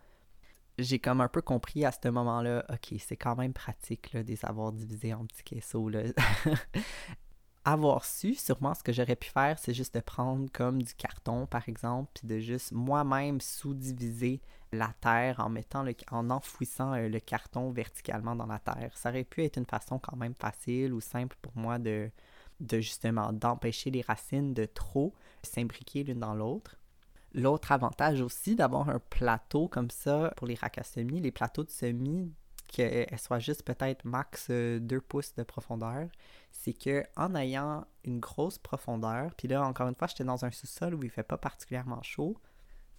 j'ai comme un peu compris à ce moment-là, ok, c'est quand même pratique là, de les avoir divisés en petits caisseaux. Avoir su, sûrement ce que j'aurais pu faire, c'est juste de prendre comme du carton, par exemple, puis de juste moi-même sous-diviser la terre en mettant le, en enfouissant euh, le carton verticalement dans la terre. Ça aurait pu être une façon quand même facile ou simple pour moi de, de justement d'empêcher les racines de trop s'imbriquer l'une dans l'autre. L'autre avantage aussi d'avoir un plateau comme ça pour les racks à semis, les plateaux de semis, qu'elles soient juste peut-être max 2 euh, pouces de profondeur, c'est que en ayant une grosse profondeur, puis là encore une fois j'étais dans un sous-sol où il fait pas particulièrement chaud,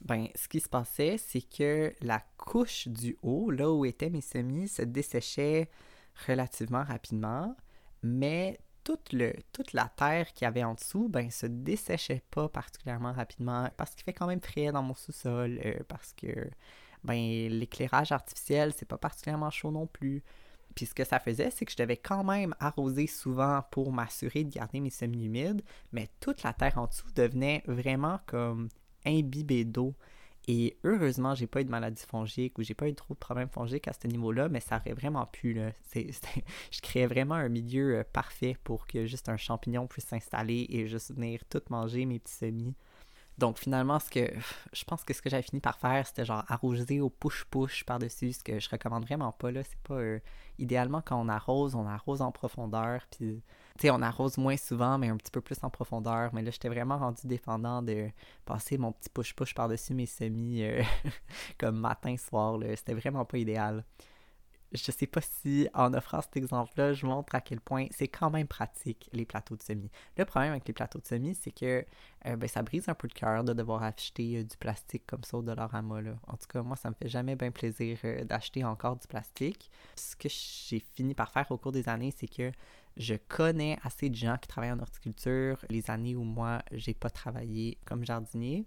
ben ce qui se passait c'est que la couche du haut, là où étaient mes semis, se desséchait relativement rapidement, mais toute, la terre qu'il y avait en dessous, ben, se desséchait pas particulièrement rapidement parce qu'il fait quand même frais dans mon sous-sol, euh, parce que ben, l'éclairage artificiel, c'est pas particulièrement chaud non plus. Puis ce que ça faisait, c'est que je devais quand même arroser souvent pour m'assurer de garder mes semi-humides, mais toute la terre en dessous devenait vraiment comme imbibée d'eau. Et heureusement, j'ai pas eu de maladie fongique ou j'ai pas eu trop de problèmes fongiques à ce niveau-là, mais ça aurait vraiment pu. Là. je créais vraiment un milieu euh, parfait pour que juste un champignon puisse s'installer et juste venir tout manger mes petits semis. Donc finalement, ce que je pense que ce que j'avais fini par faire, c'était genre arroser au push-push par-dessus, ce que je recommande vraiment pas là. C'est pas euh, idéalement quand on arrose, on arrose en profondeur, puis sais, on arrose moins souvent, mais un petit peu plus en profondeur. Mais là, j'étais vraiment rendu dépendant de passer mon petit push-push par-dessus mes semis euh, comme matin, soir. C'était vraiment pas idéal je sais pas si en offrant cet exemple-là, je montre à quel point c'est quand même pratique les plateaux de semis. Le problème avec les plateaux de semis, c'est que euh, ben, ça brise un peu le cœur de devoir acheter euh, du plastique comme ça au Dollarama. Là. En tout cas, moi, ça me fait jamais bien plaisir d'acheter encore du plastique. Ce que j'ai fini par faire au cours des années, c'est que je connais assez de gens qui travaillent en horticulture les années où moi, j'ai pas travaillé comme jardinier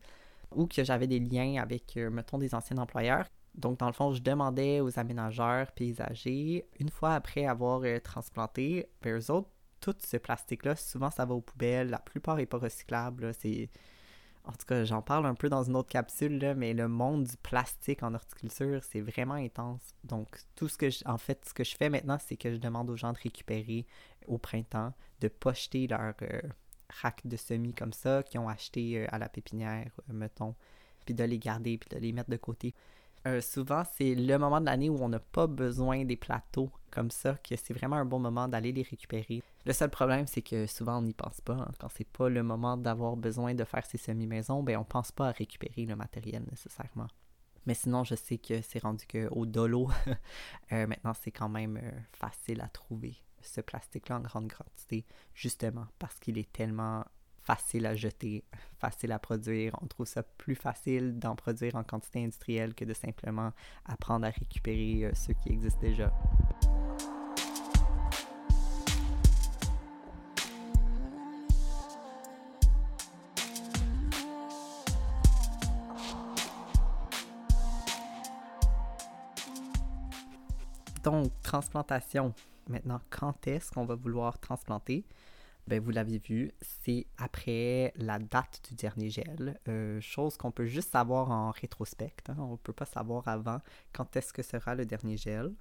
ou que j'avais des liens avec, mettons, des anciens employeurs donc, dans le fond, je demandais aux aménageurs paysagers, une fois après avoir euh, transplanté, ben, eux autres, tout ce plastique-là, souvent, ça va aux poubelles. La plupart n'est pas recyclable. C'est... En tout cas, j'en parle un peu dans une autre capsule, mais le monde du plastique en horticulture, c'est vraiment intense. Donc, tout ce que je... en fait, ce que je fais maintenant, c'est que je demande aux gens de récupérer au printemps, de pas jeter leur euh, rack de semis comme ça, qu'ils ont acheté euh, à la pépinière, mettons, puis de les garder, puis de les mettre de côté. Euh, souvent, c'est le moment de l'année où on n'a pas besoin des plateaux comme ça, que c'est vraiment un bon moment d'aller les récupérer. Le seul problème, c'est que souvent, on n'y pense pas. Hein. Quand c'est pas le moment d'avoir besoin de faire ses semi-maisons, ben, on pense pas à récupérer le matériel nécessairement. Mais sinon, je sais que c'est rendu qu'au dolo, euh, maintenant, c'est quand même euh, facile à trouver ce plastique-là en grande quantité, justement parce qu'il est tellement facile à jeter, facile à produire. On trouve ça plus facile d'en produire en quantité industrielle que de simplement apprendre à récupérer euh, ceux qui existent déjà. Donc, transplantation. Maintenant, quand est-ce qu'on va vouloir transplanter? Ben, vous l'avez vu, c'est après la date du dernier gel. Euh, chose qu'on peut juste savoir en rétrospect. Hein. On ne peut pas savoir avant quand est-ce que sera le dernier gel.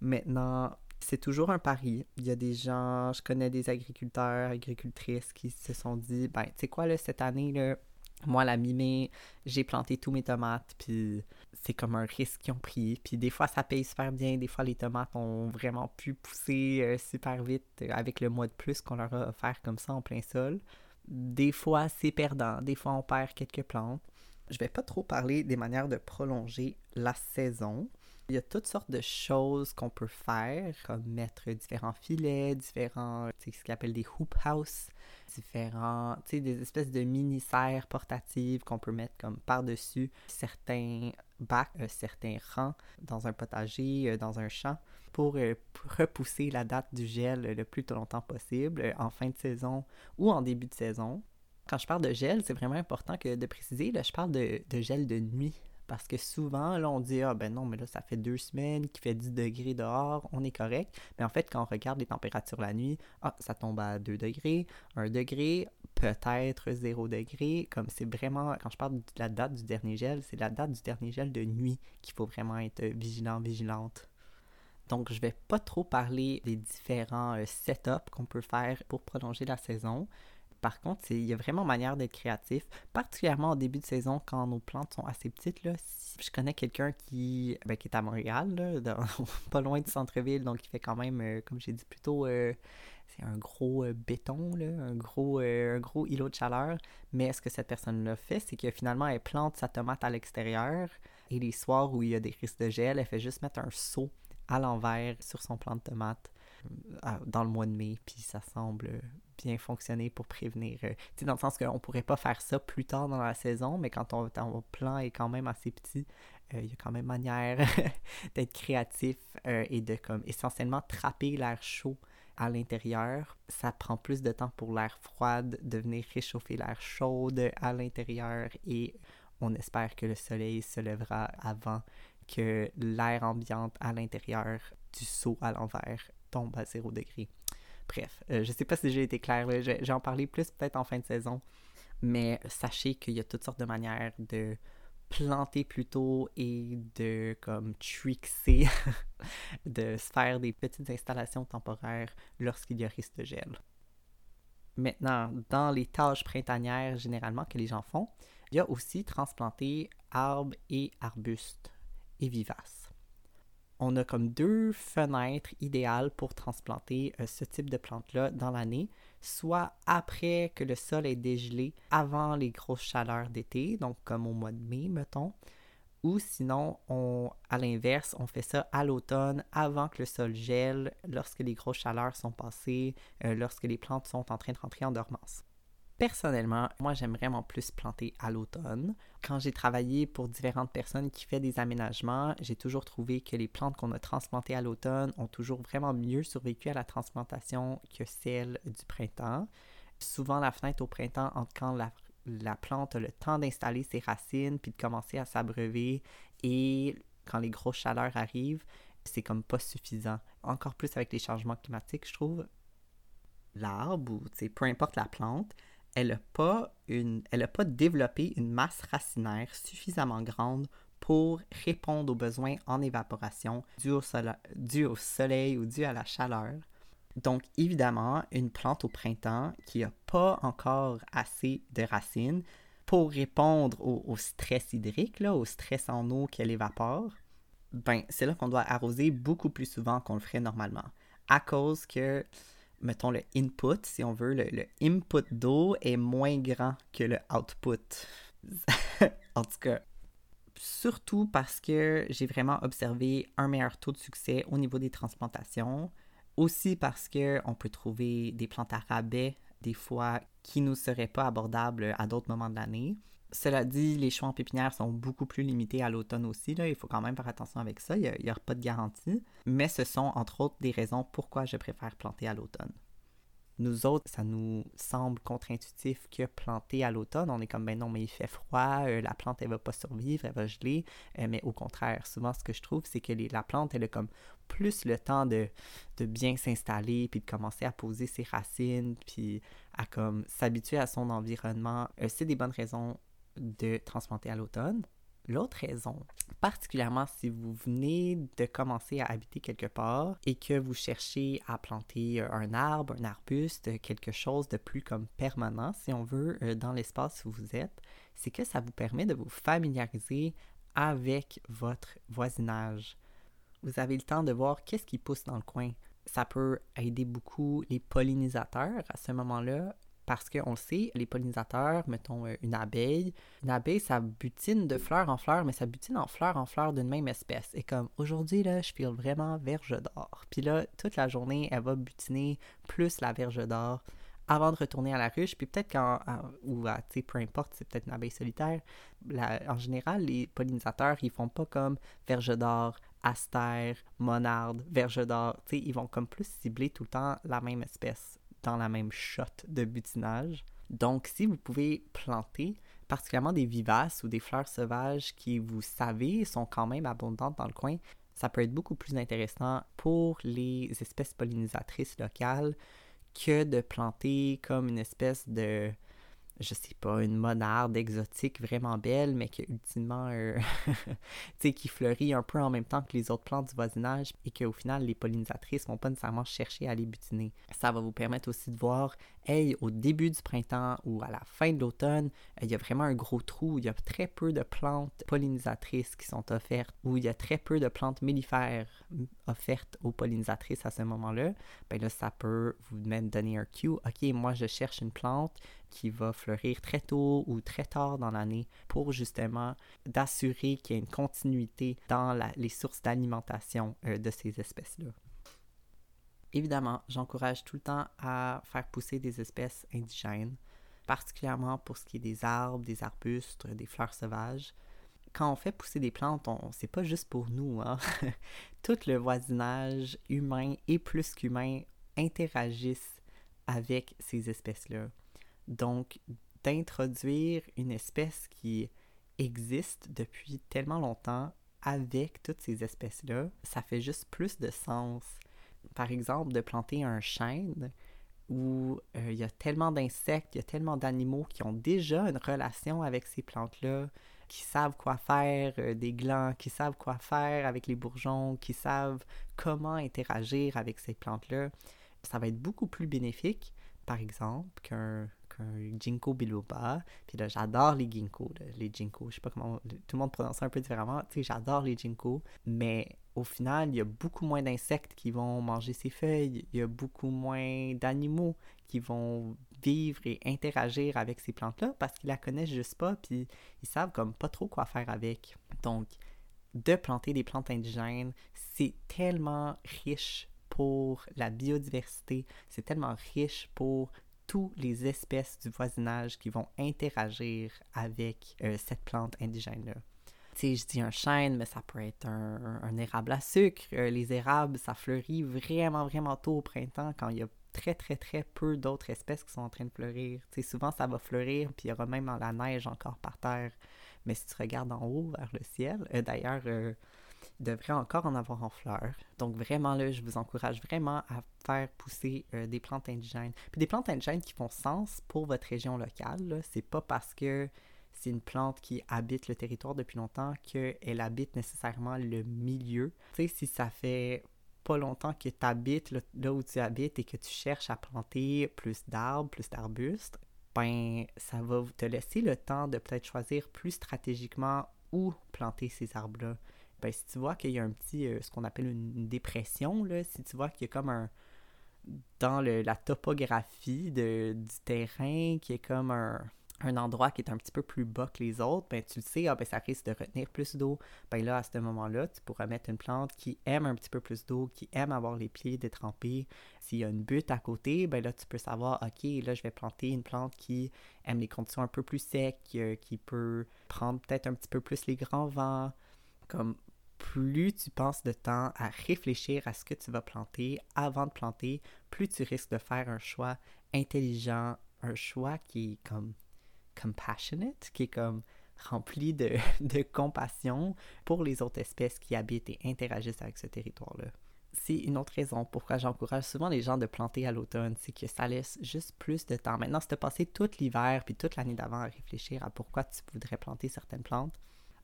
Maintenant, c'est toujours un pari. Il y a des gens, je connais des agriculteurs, agricultrices qui se sont dit, ben, tu sais quoi, là, cette année, là, moi, la mi-mai, j'ai planté tous mes tomates, puis c'est comme un risque qu'ils ont pris. Puis des fois, ça paye super bien. Des fois, les tomates ont vraiment pu pousser euh, super vite euh, avec le mois de plus qu'on leur a offert comme ça en plein sol. Des fois, c'est perdant. Des fois, on perd quelques plantes. Je vais pas trop parler des manières de prolonger la saison. Il y a toutes sortes de choses qu'on peut faire, comme mettre différents filets, différents, ce qu'ils appellent des hoop house, différents, tu sais, des espèces de mini-serres portatives qu'on peut mettre comme par-dessus certains bacs, euh, certains rangs dans un potager, euh, dans un champ, pour euh, repousser la date du gel le plus longtemps possible, en fin de saison ou en début de saison. Quand je parle de gel, c'est vraiment important de préciser, là, je parle de gel de nuit parce que souvent, là, on dit Ah ben non, mais là, ça fait deux semaines qu'il fait 10 degrés dehors, on est correct. Mais en fait, quand on regarde les températures la nuit, ah, ça tombe à 2 degrés, 1 degré, peut-être 0 degré. Comme c'est vraiment, quand je parle de la date du dernier gel, c'est la date du dernier gel de nuit qu'il faut vraiment être vigilant, vigilante. Donc, je vais pas trop parler des différents euh, setups qu'on peut faire pour prolonger la saison. Par contre, il y a vraiment manière d'être créatif, particulièrement au début de saison quand nos plantes sont assez petites. Là. Je connais quelqu'un qui, ben, qui est à Montréal, pas loin du centre-ville, donc il fait quand même, euh, comme j'ai dit plus tôt, euh, c'est un gros euh, béton, un, gros, un gros îlot de chaleur. Mais ce que cette personne-là fait, c'est que finalement, elle plante sa tomate à l'extérieur et les soirs où il y a des risques de gel, elle fait juste mettre un seau à l'envers sur son plant de tomate dans le mois de mai, puis ça semble bien fonctionner pour prévenir. Euh, tu sais, dans le sens qu'on pourrait pas faire ça plus tard dans la saison, mais quand ton, plan est quand même assez petit, euh, il y a quand même manière d'être créatif euh, et de comme essentiellement trapper l'air chaud à l'intérieur. Ça prend plus de temps pour l'air froid de venir réchauffer l'air chaud à l'intérieur et on espère que le soleil se lèvera avant que l'air ambiant à l'intérieur du seau à l'envers tombe à 0 degré. Bref, euh, je sais pas si j'ai été clair, j'en parlais plus peut-être en fin de saison, mais sachez qu'il y a toutes sortes de manières de planter plus tôt et de comme trixer, de se faire des petites installations temporaires lorsqu'il y a risque de gel. Maintenant, dans les tâches printanières généralement que les gens font, il y a aussi transplanter arbres et arbustes et vivaces. On a comme deux fenêtres idéales pour transplanter euh, ce type de plante-là dans l'année, soit après que le sol est dégelé, avant les grosses chaleurs d'été, donc comme au mois de mai, mettons, ou sinon, on, à l'inverse, on fait ça à l'automne, avant que le sol gèle, lorsque les grosses chaleurs sont passées, euh, lorsque les plantes sont en train de rentrer en dormance. Personnellement, moi j'aime vraiment plus planter à l'automne. Quand j'ai travaillé pour différentes personnes qui font des aménagements, j'ai toujours trouvé que les plantes qu'on a transplantées à l'automne ont toujours vraiment mieux survécu à la transplantation que celles du printemps. Souvent la fenêtre au printemps entre quand la, la plante a le temps d'installer ses racines puis de commencer à s'abreuver et quand les grosses chaleurs arrivent, c'est comme pas suffisant. Encore plus avec les changements climatiques, je trouve. L'arbre ou peu importe la plante, elle n'a pas, développé une masse racinaire suffisamment grande pour répondre aux besoins en évaporation dû au, au soleil ou dû à la chaleur. Donc, évidemment, une plante au printemps qui n'a pas encore assez de racines pour répondre au, stress hydrique, là, au stress en eau qu'elle évapore, ben, c'est là qu'on doit arroser beaucoup plus souvent qu'on le ferait normalement. À cause que mettons, le input, si on veut, le, input d'eau est moins grand que le output. en tout cas, surtout parce que j'ai vraiment observé un meilleur taux de succès au niveau des transplantations. Aussi parce qu'on peut trouver des plantes à rabais des fois qui ne seraient pas abordables à d'autres moments de l'année. Cela dit, les choix en pépinière sont beaucoup plus limités à l'automne aussi. Il faut quand même faire attention avec ça. Il n'y a, pas de garantie. Mais ce sont entre autres des raisons pourquoi je préfère planter à l'automne. Nous autres, ça nous semble contre-intuitif que planter à l'automne, on est comme, ben non, mais il fait froid, euh, la plante, elle va pas survivre, elle va geler. Euh, mais au contraire, souvent, ce que je trouve, c'est que la plante, elle a comme plus le temps de, de bien s'installer, puis de commencer à poser ses racines, puis à comme s'habituer à son environnement. Euh, c'est des bonnes raisons de transplanter à l'automne. L'autre raison, particulièrement si vous venez de commencer à habiter quelque part et que vous cherchez à planter euh, un arbre, un arbuste, quelque chose de plus comme permanent, si on veut, euh, dans l'espace où vous êtes, c'est que ça vous permet de vous familiariser avec votre voisinage. Vous avez le temps de voir qu'est-ce qui pousse dans le coin. Ça peut aider beaucoup les pollinisateurs à ce moment-là parce qu'on le sait, les pollinisateurs, mettons euh, une abeille, une abeille, ça butine de fleur en fleur, mais ça butine en fleur en fleur d'une même espèce. Et comme aujourd'hui, là, je file vraiment verge d'or. Puis là, toute la journée, elle va butiner plus la verge d'or avant de retourner à la ruche. Puis peut-être quand, ou tu sais, peu importe, c'est peut-être une abeille solitaire. en général, les pollinisateurs, ils font pas comme verge d'or, astère, monarde, verge d'or. Ils vont comme plus cibler tout le temps la même espèce la même shot de butinage. Donc, si vous pouvez planter particulièrement des vivaces ou des fleurs sauvages qui, vous savez, sont quand même abondantes dans le coin, ça peut être beaucoup plus intéressant pour les espèces pollinisatrices locales que de planter comme une espèce de je sais pas, une monarde exotique vraiment belle, mais qui ultimement, euh, tu sais, qui fleurit un peu en même temps que les autres plantes du voisinage et qu'au final, les pollinisatrices vont pas nécessairement chercher à les butiner. Ça va vous permettre aussi de voir, hey, au début du printemps ou à la fin de l'automne, il y a vraiment un gros trou, il y a très peu de plantes pollinisatrices qui sont offertes ou il y a très peu de plantes mellifères offertes aux pollinisatrices à ce moment-là. Ben là, ça peut vous donner un cue. OK, moi, je cherche une plante qui va fleurir très tôt ou très tard dans l'année pour justement d'assurer qu'il y ait une continuité dans les sources d'alimentation euh, de ces espèces-là. Évidemment, j'encourage tout le temps à faire pousser des espèces indigènes, particulièrement pour ce qui est des arbres, des arbustes, des fleurs sauvages. Quand on fait pousser des plantes, on c'est pas juste pour nous. Hein? tout le voisinage humain et plus qu'humain interagissent avec ces espèces-là. Donc, d'introduire une espèce qui existe depuis tellement longtemps avec toutes ces espèces-là, ça fait juste plus de sens. Par exemple, de planter un chêne où euh, il y a tellement d'insectes, il y a tellement d'animaux qui ont déjà une relation avec ces plantes-là, qui savent quoi faire euh, des glands, qui savent quoi faire avec les bourgeons, qui savent comment interagir avec ces plantes-là, ça va être beaucoup plus bénéfique, par exemple, qu'un un ginkgo biloba. Puis là, j'adore les ginkgo, les ginkgo. Je sais pas comment tout le monde prononce un peu différemment. Tu sais, j'adore les ginkgo, mais au final, il y a beaucoup moins d'insectes qui vont manger ces feuilles. Il y a beaucoup moins d'animaux qui vont vivre et interagir avec ces plantes-là parce qu'ils la connaissent juste pas, puis ils savent comme pas trop quoi faire avec. Donc, de planter des plantes indigènes, c'est tellement riche pour la biodiversité, c'est tellement riche pour toutes les espèces du voisinage qui vont interagir avec euh, cette plante indigène-là. Je dis un chêne, mais ça peut être un, érable à sucre. Euh, les érables, ça fleurit vraiment, vraiment tôt au printemps quand il y a très, très, très peu d'autres espèces qui sont en train de fleurir. Souvent, ça va fleurir, puis il y aura même la neige encore par terre. Mais si tu regardes en haut vers le ciel, euh, d'ailleurs, devrait encore en avoir en fleurs. Donc vraiment là, je vous encourage vraiment à faire pousser euh, des plantes indigènes. Puis des plantes indigènes qui font sens pour votre région locale. C'est pas parce que c'est une plante qui habite le territoire depuis longtemps qu'elle habite nécessairement le milieu. Tu sais, si ça fait pas longtemps que tu habites là, où tu habites et que tu cherches à planter plus d'arbres, plus d'arbustes, ben ça va te laisser le temps de peut-être choisir plus stratégiquement où planter ces arbres-là ben, si tu vois qu'il y a un petit, euh, ce qu'on appelle une, dépression, là, si tu vois qu'il y a comme un, dans le, la topographie de, du terrain, qui est comme un, un, endroit qui est un petit peu plus bas que les autres, ben, tu le sais, ah, ben, ça risque de retenir plus d'eau. Ben là, à ce moment-là, tu pourras mettre une plante qui aime un petit peu plus d'eau, qui aime avoir les pieds détrempés. S'il y a une butte à côté, ben là, tu peux savoir, OK, là, je vais planter une plante qui aime les conditions un peu plus secs, euh, qui peut prendre peut-être un petit peu plus les grands vents. Comme plus tu passes de temps à réfléchir à ce que tu vas planter avant de planter, plus tu risques de faire un choix intelligent, un choix qui est comme compassionate, qui est comme rempli de, de compassion pour les autres espèces qui habitent et interagissent avec ce territoire-là. C'est une autre raison pourquoi j'encourage souvent les gens de planter à l'automne, c'est que ça laisse juste plus de temps. Maintenant, si tu as passé tout l'hiver puis toute l'année d'avant à réfléchir à pourquoi tu voudrais planter certaines plantes,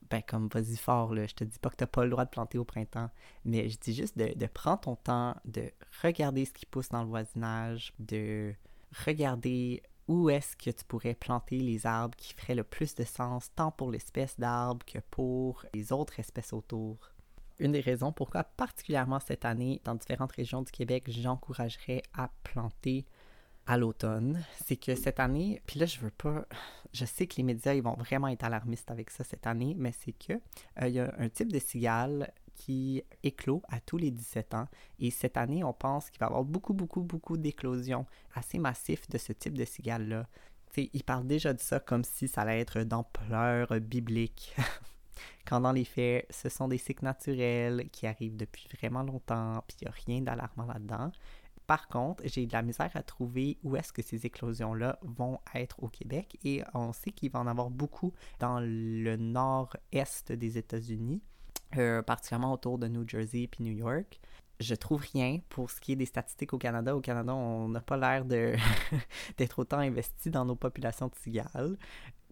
ben comme vas-y fort, là. je te dis pas que tu n'as pas le droit de planter au printemps, mais je dis juste de, de, prendre ton temps, de regarder ce qui pousse dans le voisinage, de regarder où est-ce que tu pourrais planter les arbres qui feraient le plus de sens, tant pour l'espèce d'arbre que pour les autres espèces autour? Une des raisons pourquoi, particulièrement cette année, dans différentes régions du Québec, j'encouragerais à planter à l'automne, c'est que cette année, puis là je veux pas, je sais que les médias ils vont vraiment être alarmistes avec ça cette année, mais c'est que euh, il y a un type de cigale qui éclot à tous les 17 ans et cette année on pense qu'il va y avoir beaucoup beaucoup beaucoup d'éclosions assez massifs de ce type de cigale là. sais, ils parlent déjà de ça comme si ça allait être d'ampleur biblique. Quand dans les faits, ce sont des cycles naturels qui arrivent depuis vraiment longtemps, puis il n'y a rien d'alarmant là-dedans. Par contre, j'ai de la misère à trouver où est-ce que ces éclosions-là vont être au Québec et on sait qu'il va en avoir beaucoup dans le nord-est des États-Unis, euh, particulièrement autour de New Jersey puis New York. Je trouve rien pour ce qui est des statistiques au Canada. Au Canada, on n'a pas l'air d'être autant investi dans nos populations de cigales.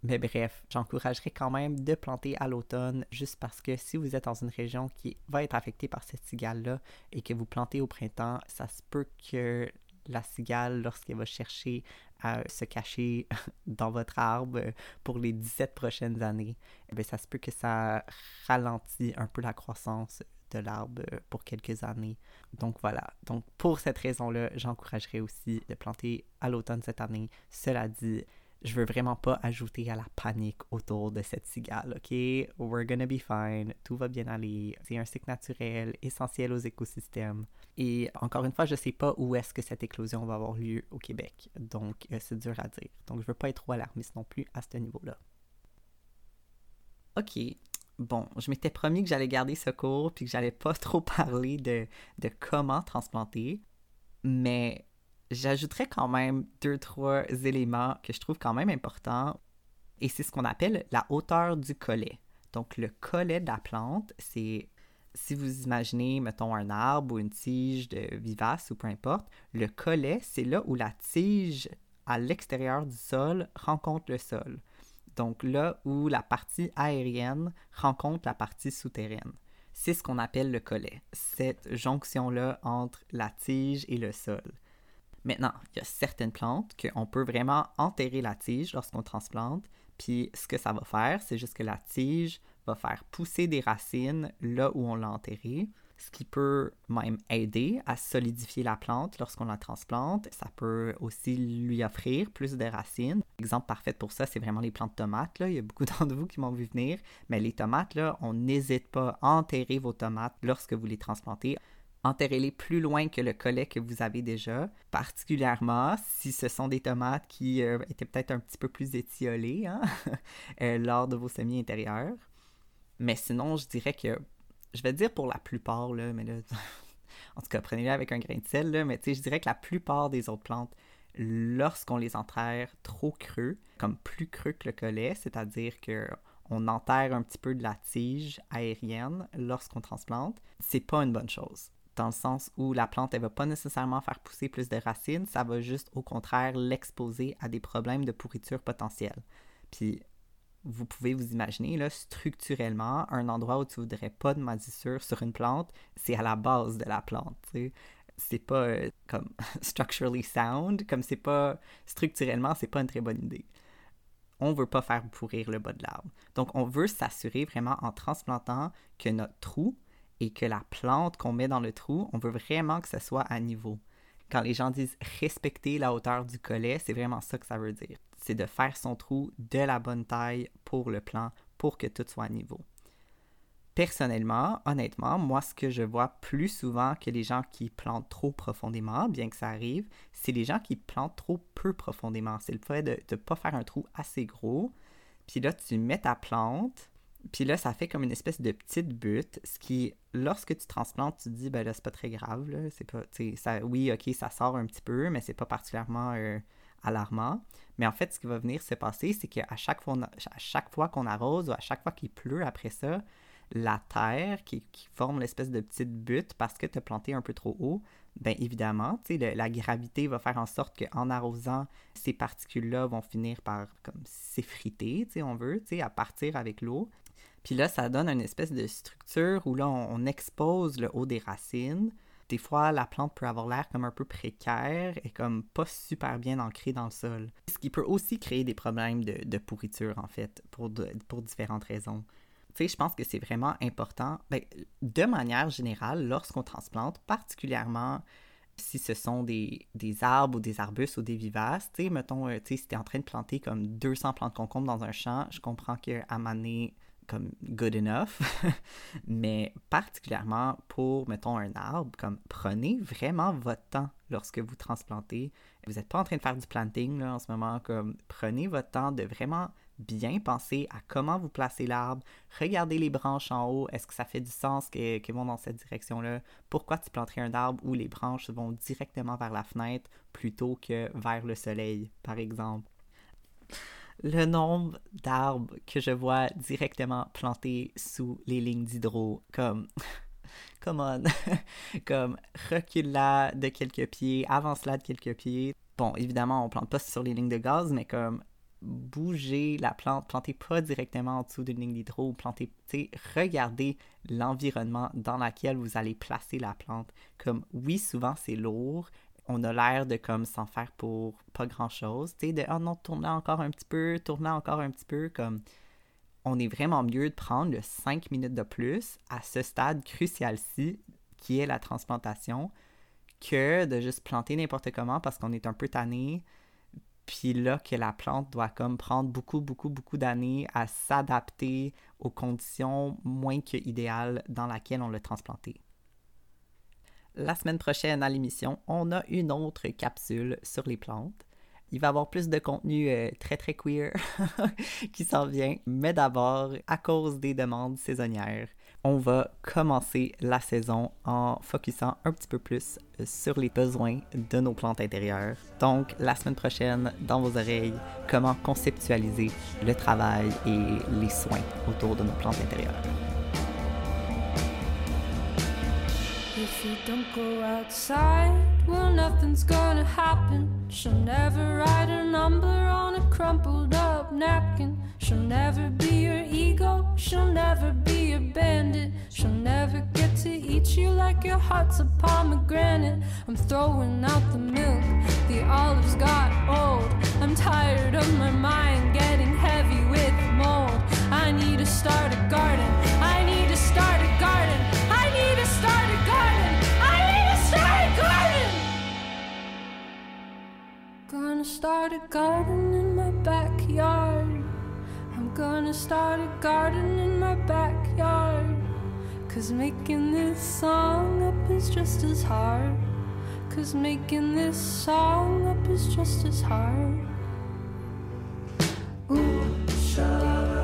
Mais bref, j'encouragerais quand même de planter à l'automne, juste parce que si vous êtes dans une région qui va être affectée par cette cigale-là et que vous plantez au printemps, ça se peut que la cigale, lorsqu'elle va chercher à se cacher dans votre arbre pour les 17 prochaines années, eh ça se peut que ça ralentit un peu la croissance de l'arbre pour quelques années. Donc voilà. Donc pour cette raison-là, j'encouragerais aussi de planter à l'automne cette année. Cela dit, je veux vraiment pas ajouter à la panique autour de cette cigale, ok? We're gonna be fine, tout va bien aller. C'est un cycle naturel, essentiel aux écosystèmes. Et encore une fois, je sais pas où est-ce que cette éclosion va avoir lieu au Québec, donc euh, c'est dur à dire. Donc je veux pas être trop alarmiste non plus à ce niveau-là. Ok, bon, je m'étais promis que j'allais garder ce cours puis que j'allais pas trop parler de, de comment transplanter, mais j'ajouterais quand même deux, trois éléments que je trouve quand même importants. Et c'est ce qu'on appelle la hauteur du collet. Donc, le collet de la plante, c'est si vous imaginez, mettons, un arbre ou une tige de vivace ou peu importe, le collet, c'est là où la tige à l'extérieur du sol rencontre le sol. Donc là où la partie aérienne rencontre la partie souterraine. C'est ce qu'on appelle le collet, cette jonction-là entre la tige et le sol. Maintenant, il y a certaines plantes qu'on peut vraiment enterrer la tige lorsqu'on transplante, puis ce que ça va faire, c'est juste que la tige va faire pousser des racines là où on l'a enterré, ce qui peut même aider à solidifier la plante lorsqu'on la transplante. Ça peut aussi lui offrir plus de racines. L'exemple parfait pour ça, c'est vraiment les plantes tomates. Il y a beaucoup d'entre vous qui m'ont vu venir. Mais les tomates, on n'hésite pas à enterrer vos tomates lorsque vous les transplantez. Enterrez-les plus loin que le collet que vous avez déjà, particulièrement si ce sont des tomates qui euh, étaient peut-être un petit peu plus étiolées hein, euh, lors de vos semis intérieurs. Mais sinon, je dirais que je vais dire pour la plupart, là, mais là, en tout cas, prenez-le avec un grain de sel, là, mais je dirais que la plupart des autres plantes, lorsqu'on les enterre trop creux, comme plus creux que le collet, c'est-à-dire que on enterre un petit peu de la tige aérienne lorsqu'on transplante, c'est pas une bonne chose. Dans le sens où la plante, elle va pas nécessairement faire pousser plus de racines, ça va juste au contraire l'exposer à des problèmes de pourriture potentiels. Puis vous pouvez vous imaginer, là, structurellement, un endroit où tu voudrais pas de moisissure sur une plante, c'est à la base de la plante. C'est pas euh, comme structurally sound, comme c'est pas structurellement, c'est pas une très bonne idée. On veut pas faire pourrir le bas de l'arbre. Donc, on veut s'assurer vraiment en transplantant que notre trou et que la plante qu'on met dans le trou, on veut vraiment que ce soit à niveau. Quand les gens disent respecter la hauteur du collet, c'est vraiment ça que ça veut dire c'est de faire son trou de la bonne taille pour le plan, pour que tout soit à niveau. Personnellement, honnêtement, moi, ce que je vois plus souvent que les gens qui plantent trop profondément, bien que ça arrive, c'est les gens qui plantent trop peu profondément. C'est le fait de ne pas faire un trou assez gros. Puis là, tu mets ta plante, puis là, ça fait comme une espèce de petite butte, ce qui, lorsque tu transplantes, tu te dis, ben là, c'est pas très grave. C'est pas, ça, oui, ok, ça sort un petit peu, mais c'est pas particulièrement euh, alarmant. Mais en fait, ce qui va venir se passer, c'est qu'à chaque fois, à chaque fois qu'on arrose ou à chaque fois qu'il pleut après ça, la terre qui, forme l'espèce de petite butte parce que tu as planté un peu trop haut, bien évidemment, la gravité va faire en sorte qu'en arrosant, ces particules-là vont finir par comme s'effriter, on veut, à partir avec l'eau. Puis là, ça donne une espèce de structure où là, on expose le haut des racines des fois, la plante peut avoir l'air comme un peu précaire et comme pas super bien ancrée dans le sol. Ce qui peut aussi créer des problèmes de, pourriture, en fait, pour, différentes raisons. Tu sais, je pense que c'est vraiment important, ben, de manière générale, lorsqu'on transplante, particulièrement si ce sont des, arbres ou des arbustes ou des vivaces, tu sais, mettons, euh, tu sais, si tu es en train de planter comme 200 plantes concombres dans un champ, je comprends qu'à moment comme good enough, mais particulièrement pour, mettons, un arbre, comme prenez vraiment votre temps lorsque vous transplantez. Vous n'êtes pas en train de faire du planting là, en ce moment, comme prenez votre temps de vraiment bien penser à comment vous placez l'arbre, regardez les branches en haut, est-ce que ça fait du sens qu'elles vont dans cette direction-là? Pourquoi tu planterais un arbre où les branches vont directement vers la fenêtre plutôt que vers le soleil, par exemple? Le nombre d'arbres que je vois directement plantés sous les lignes d'hydro, comme, come on, comme recule là de quelques pieds, avance là de quelques pieds. Bon, évidemment, on plante pas sur les lignes de gaz, mais comme bouger la plante, plantez pas directement en dessous d'une ligne d'hydro, plantez, regardez l'environnement dans lequel vous allez placer la plante. Comme oui, souvent c'est lourd, on a l'air de comme s'en faire pour pas grand chose. Tu sais, de oh non, tourner encore un petit peu, tourner encore un petit peu, comme on est vraiment mieux de prendre le 5 minutes de plus à ce stade crucial-ci qui est la transplantation que de juste planter n'importe comment parce qu'on est un peu tanné. Puis là, que la plante doit comme prendre beaucoup, beaucoup, beaucoup d'années à s'adapter aux conditions moins que idéales dans lesquelles on l'a transplanté. La semaine prochaine à l'émission, on a une autre capsule sur les plantes. Il va y avoir plus de contenu euh, très très queer qui s'en vient, mais d'abord, à cause des demandes saisonnières, on va commencer la saison en focusant un petit peu plus euh, sur les besoins de nos plantes intérieures. Donc, la semaine prochaine, dans vos oreilles, comment conceptualiser le travail et les soins autour de nos plantes intérieures. If you don't go outside, well, nothing's gonna happen. She'll never write a number on a crumpled up napkin. She'll never be your ego, she'll never be your bandit. She'll never get to eat you like your heart's a pomegranate. I'm throwing out the milk, the olives got old. I'm tired of my mind getting heavy with mold. I need to start a garden, I need gonna start a garden in my backyard. I'm gonna start a garden in my backyard. Cause making this song up is just as hard. Cause making this song up is just as hard. Ooh, shut up.